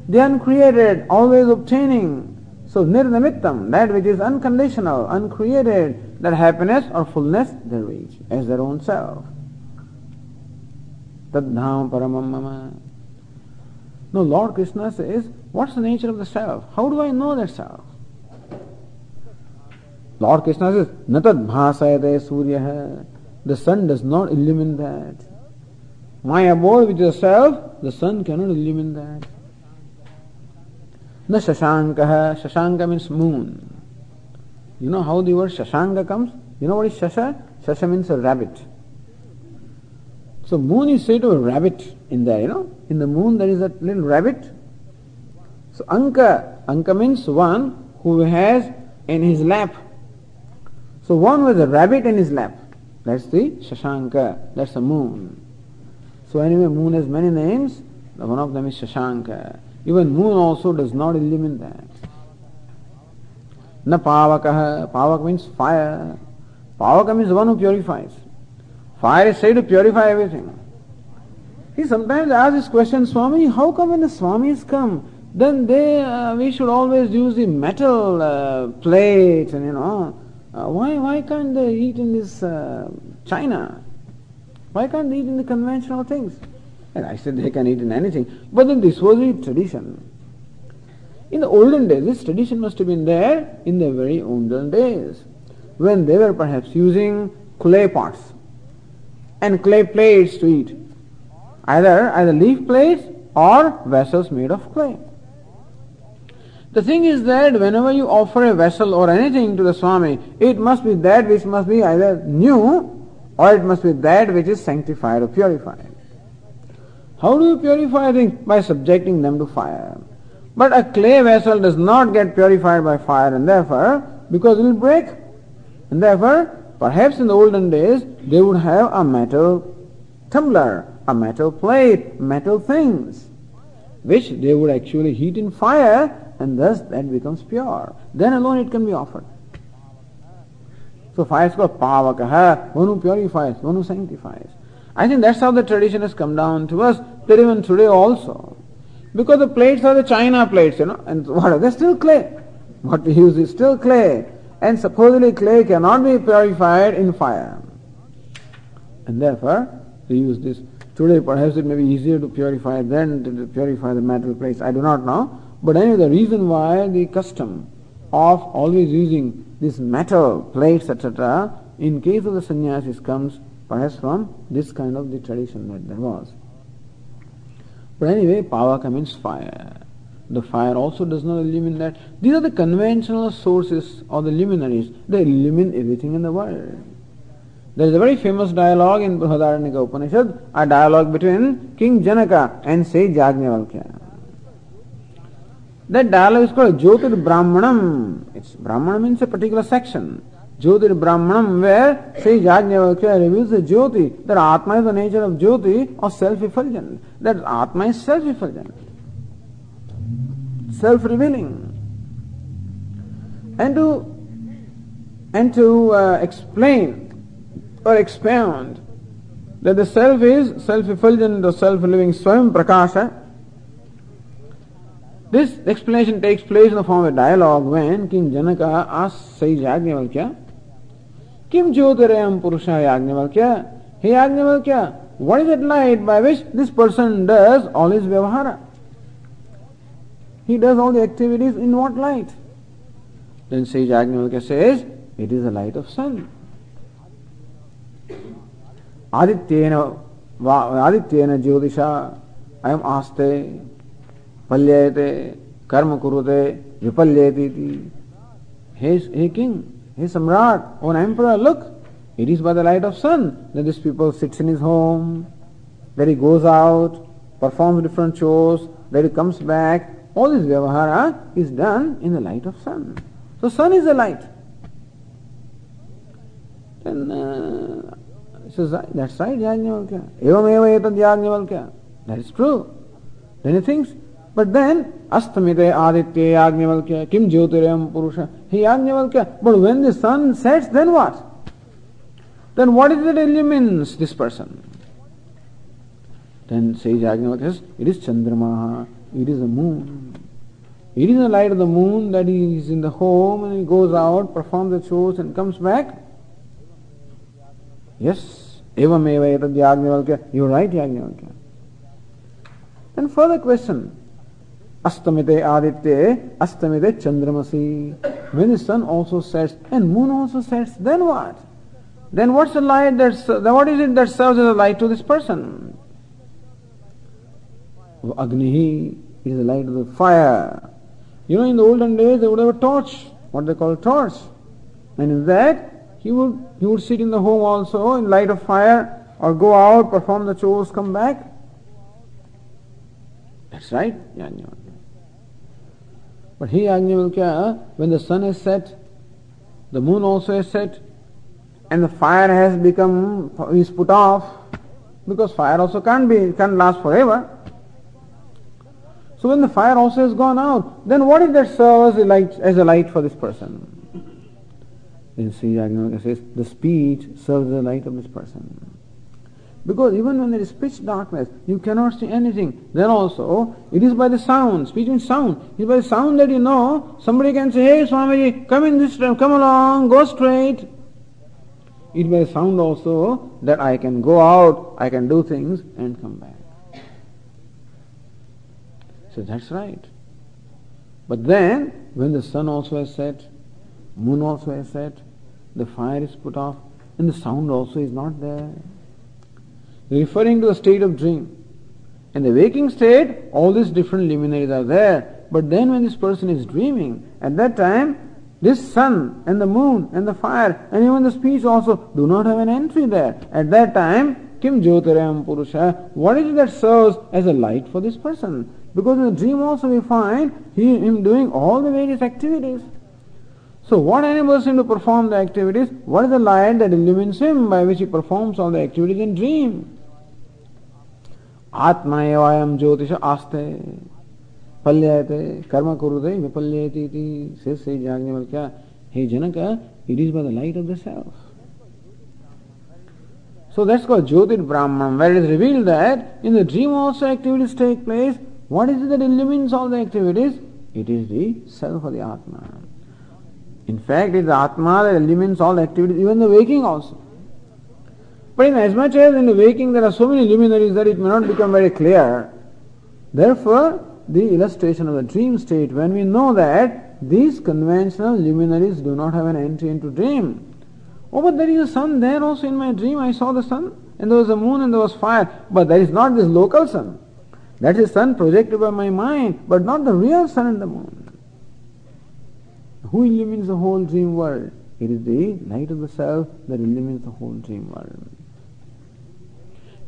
S1: The uncreated, always obtaining. So nirnamittam, that which is unconditional, uncreated, that happiness or fullness they reach as their own self. Tadham paramam mama. No, Lord Krishna says, what's the nature of the self? How do I know that self? Lord Krishna says, Natad bhasayate surya. The sun does not illumine that. My abode the self, the sun cannot illumine that. Na shashanka. Shashanka means moon. You know how the word shashanka comes? You know what is shasha? Shasha means a rabbit. So moon is said to a rabbit in there, you know. In the moon there is a little rabbit. So Anka, Anka means one who has in his lap. So one with a rabbit in his lap. That's the Shashanka, that's the moon. So anyway, moon has many names. One of them is Shashanka. Even moon also does not illumine that. Na Pavakaha. Pavaka means fire. Pavaka means one who purifies. Fire is said to purify everything. He sometimes asks this question, Swami, how come when the Swamis come, then they, uh, we should always use the metal uh, plates and you know, uh, why, why can't they eat in this uh, China? Why can't they eat in the conventional things? And I said they can eat in anything. But then this was the tradition. In the olden days, this tradition must have been there in the very olden days, when they were perhaps using clay pots and clay plates to eat. Either either leaf plates or vessels made of clay. The thing is that whenever you offer a vessel or anything to the Swami, it must be that which must be either new or it must be that which is sanctified or purified. How do you purify things? By subjecting them to fire. But a clay vessel does not get purified by fire and therefore, because it will break. And therefore, perhaps in the olden days, they would have a metal tumbler, a metal plate, metal things, which they would actually heat in fire and thus that becomes pure. Then alone it can be offered. So fire is called pavakaha, one who purifies, one who sanctifies. I think that's how the tradition has come down to us, that even today also. Because the plates are the china plates, you know, and what are they? Still clay. What we use is still clay. And supposedly clay cannot be purified in fire. And therefore, we use this. Today perhaps it may be easier to purify than to purify the metal plates. I do not know. But anyway, the reason why the custom of always using this metal plates, etc., in case of the sannyasis comes perhaps from this kind of the tradition that there was. But anyway, pavaka means fire. The fire also does not illumine that. These are the conventional sources or the luminaries. They illumine everything in the world. There is a very famous dialogue in Brihadaranyaka Upanishad, a dialogue between King Janaka and Sage Yajnavalkya. That dialogue is called Jyotir Brahmanam. It's Brahmanam means a particular section. Jyotir Brahmanam, where Sri Yajnavalkya reveals the Jyoti, that Atma is the nature of Jyoti or self-effulgent. That Atma is self-effulgent, self-revealing. And to and to uh, explain or expound that the self is self-effulgent or self-living Swam Prakasha, this explanation takes place in the form of a dialogue when King Janaka asks Sai Yajnavalkya, Kim Jyotirayam Purusha Yajnavalkya? Hey Yajnavalkya, what is that light by which this person does all his vyavahara? He does all the activities in what light? Then Sage Yajnavalkya says, it is the light of sun. Adityena, Adityena Jyotisha, I am aste. palyayate, karma kurute, vipalyayati. Hey, hey king, hey samrat, or emperor, look, it is by the light of sun that this people sits in his home, that he goes out, performs different chores, that he comes back. All this vyavahara is done in the light of sun. So sun is the light. Then uh, says, that's right, Yajnavalkya. Evam eva etad Yajnavalkya. That is true. Then he thinks, but then, astamite aditya Yajnavalkya, kim jyotirayam purusha. He Yajnavalkya. But when the sun sets, then what? Then what is it that illumines this person? Then says Yajnavalkya it is Chandramaha, it is the moon. It is the light of the moon that is in the home and he goes out, performs the chores and comes back. Yes, evam eva etad Yajnavalkya. You are right, Yajnavalkya. Then further question. Astamite aditya, astamite chandramasi. When the sun also sets and moon also sets, then what? Then what's the light that, what is it that serves as a light to this person? Agnihi is the light of the fire. You know, in the olden days they would have a torch, what they call torch. And in that, he would, he would sit in the home also in light of fire or go out, perform the chores, come back. That's right, Yajnavalkya. But he, Agni Yajnavalkya, when the sun is set, the moon also is set, and the fire has become, is put off, because fire also can't be, can't last forever. So when the fire also has gone out, then what is that serve as a light, as a light for this person? Then Sri Yajnavalkya says, the speech serves the light of this person. Because even when there is pitch darkness, you cannot see anything. Then also, it is by the sound, speech means sound. It is by the sound that you know, somebody can say, hey Swamiji, come in this time, come along, go straight. It by the sound also that I can go out, I can do things and come back. So that's right. But then, when the sun also has set, moon also has set, the fire is put off, and the sound also is not there. Referring to the state of dream. In the waking state, all these different luminaries are there. But then when this person is dreaming, at that time, this sun and the moon and the fire and even the speech also do not have an entry there. At that time, Kim Jyotirayam Purusha, what is it that serves as a light for this person? Because in the dream also we find he, him doing all the various activities. So what enables him to perform the activities? What is the light that illumines him by which he performs all the activities in dream? Atma evayam jyotisha aste palyayate karma kurute vipalyayati iti says Sri Yajnavalkya, Hey Janaka, it is by the light of the self. So that's called Jyotir Brahman, where it is revealed that in the dream also activities take place. What is it that illumines all the activities? It is the self of the Atma. In fact, it is the Atma that illumines all the activities, even the waking also. But in as much as in the waking there are so many luminaries that it may not become very clear, therefore the illustration of the dream state, when we know that these conventional luminaries do not have an entry into dream. Oh, but there is a sun there also in my dream. I saw the sun, and there was a moon, and there was fire. But that is not this local sun. That is sun projected by my mind, but not the real sun and the moon. Who illumines the whole dream world? It is the light of the self that illumines the whole dream world.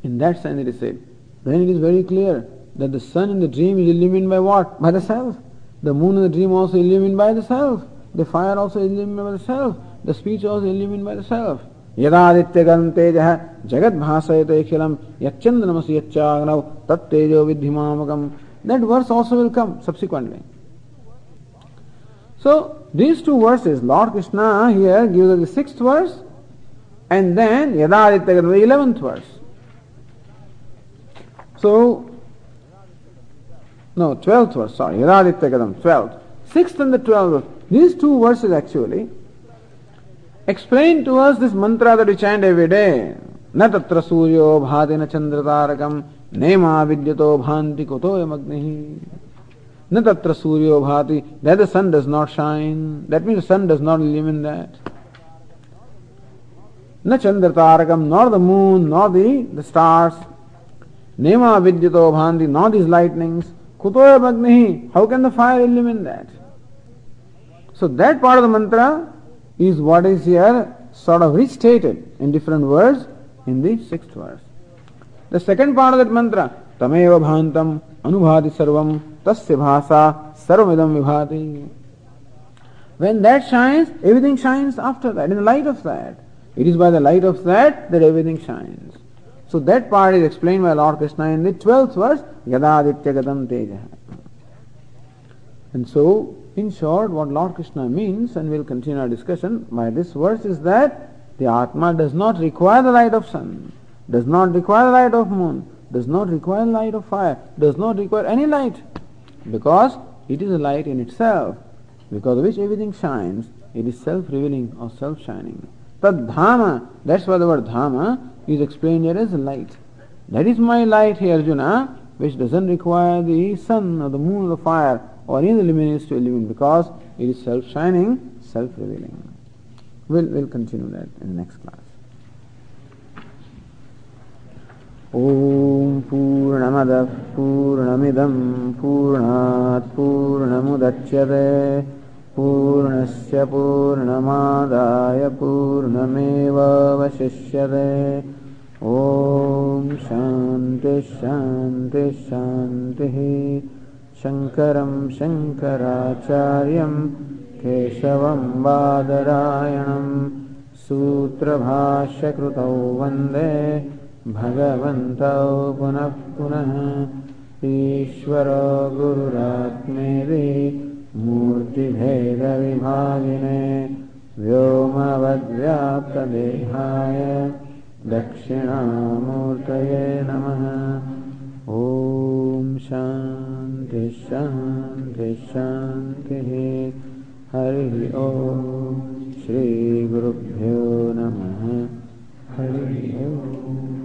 S1: In that sense, it is said. Then it is very clear that the sun in the dream is illumined by what? By the self. The moon in the dream also illumined by the self. The fire also illumined by the self. The speech also illumined by the self. यदादित्यगं तेजः जगद्भासयते अखिलं यच्चन्द्रमसि यच्चाग्नौ तत्तेजो विद्धिमामकम् That verse also will come subsequently. So these two verses, Lord Krishna here gives us the sixth verse and then Yadadityagam, the eleventh verse. So, no, twelfth verse, sorry, Yadadityagam, twelfth. Sixth and the twelfth verse. These two verses actually explain to us this mantra that we chant every day. न तत्र सूर्यो भाति न चंद्रतारकम नेमा विद्यतो भांति कुतो यमग्नि न तत्र सूर्यो भाति that the sun does not shine that means the sun does not illumine that न चंद्र तारकम nor the moon nor the, the stars nema vidyato bhanti nor these lightnings Kutoya Bagnihi, how can the fire illumine that? So that part of the mantra is what is here sort of restated in different words in the sixth verse. The second part of that mantra, Tameva Bhantam Anubhati Sarvam Tasya Bhasa Sarvamidam Vibhati. When that shines, everything shines after that, in the light of that. It is by the light of that that everything shines. So that part is explained by Lord Krishna in the 12th verse, Yadadityagatam Teja. And so, in short, what Lord Krishna means, and we'll continue our discussion by this verse, is that the Atma does not require the light of sun, does not require the light of moon, does not require light of fire, does not require any light, because it is a light in itself, because of which everything shines. It is self-revealing or self-shining. Tad dhama, that's why the word dhama is explained here as light. That is my light here, Arjuna, which doesn't require the sun or the moon or the fire or any of the luminaries to illumine because it is self-shining, self-revealing. We'll, we'll continue that in the next class. ॐ पूर्णमदः पूर्णमिदं पूर्णात् पूर्णमुदच्यते पूर्णस्य पूर्णमादाय पूर्णमेवावशिष्यते ॐ शान्तिश्शान्तिश्शान्तिः शङ्करं शङ्कराचार्यं केशवं बादरायणं सूत्रभाष्यकृतौ वन्दे भगवन्तौ पुनः पुनः ईश्वरो गुरुरात्मेदि मूर्तिभेदविभागिने व्योमवद्व्याप्तदेहाय दक्षिणामूर्तये नमः। ॐ शान्तिश्शान्तिश्शान्तिः हरिः ॐ श्रीगुरुभ्यो नमः। हरिः ओम्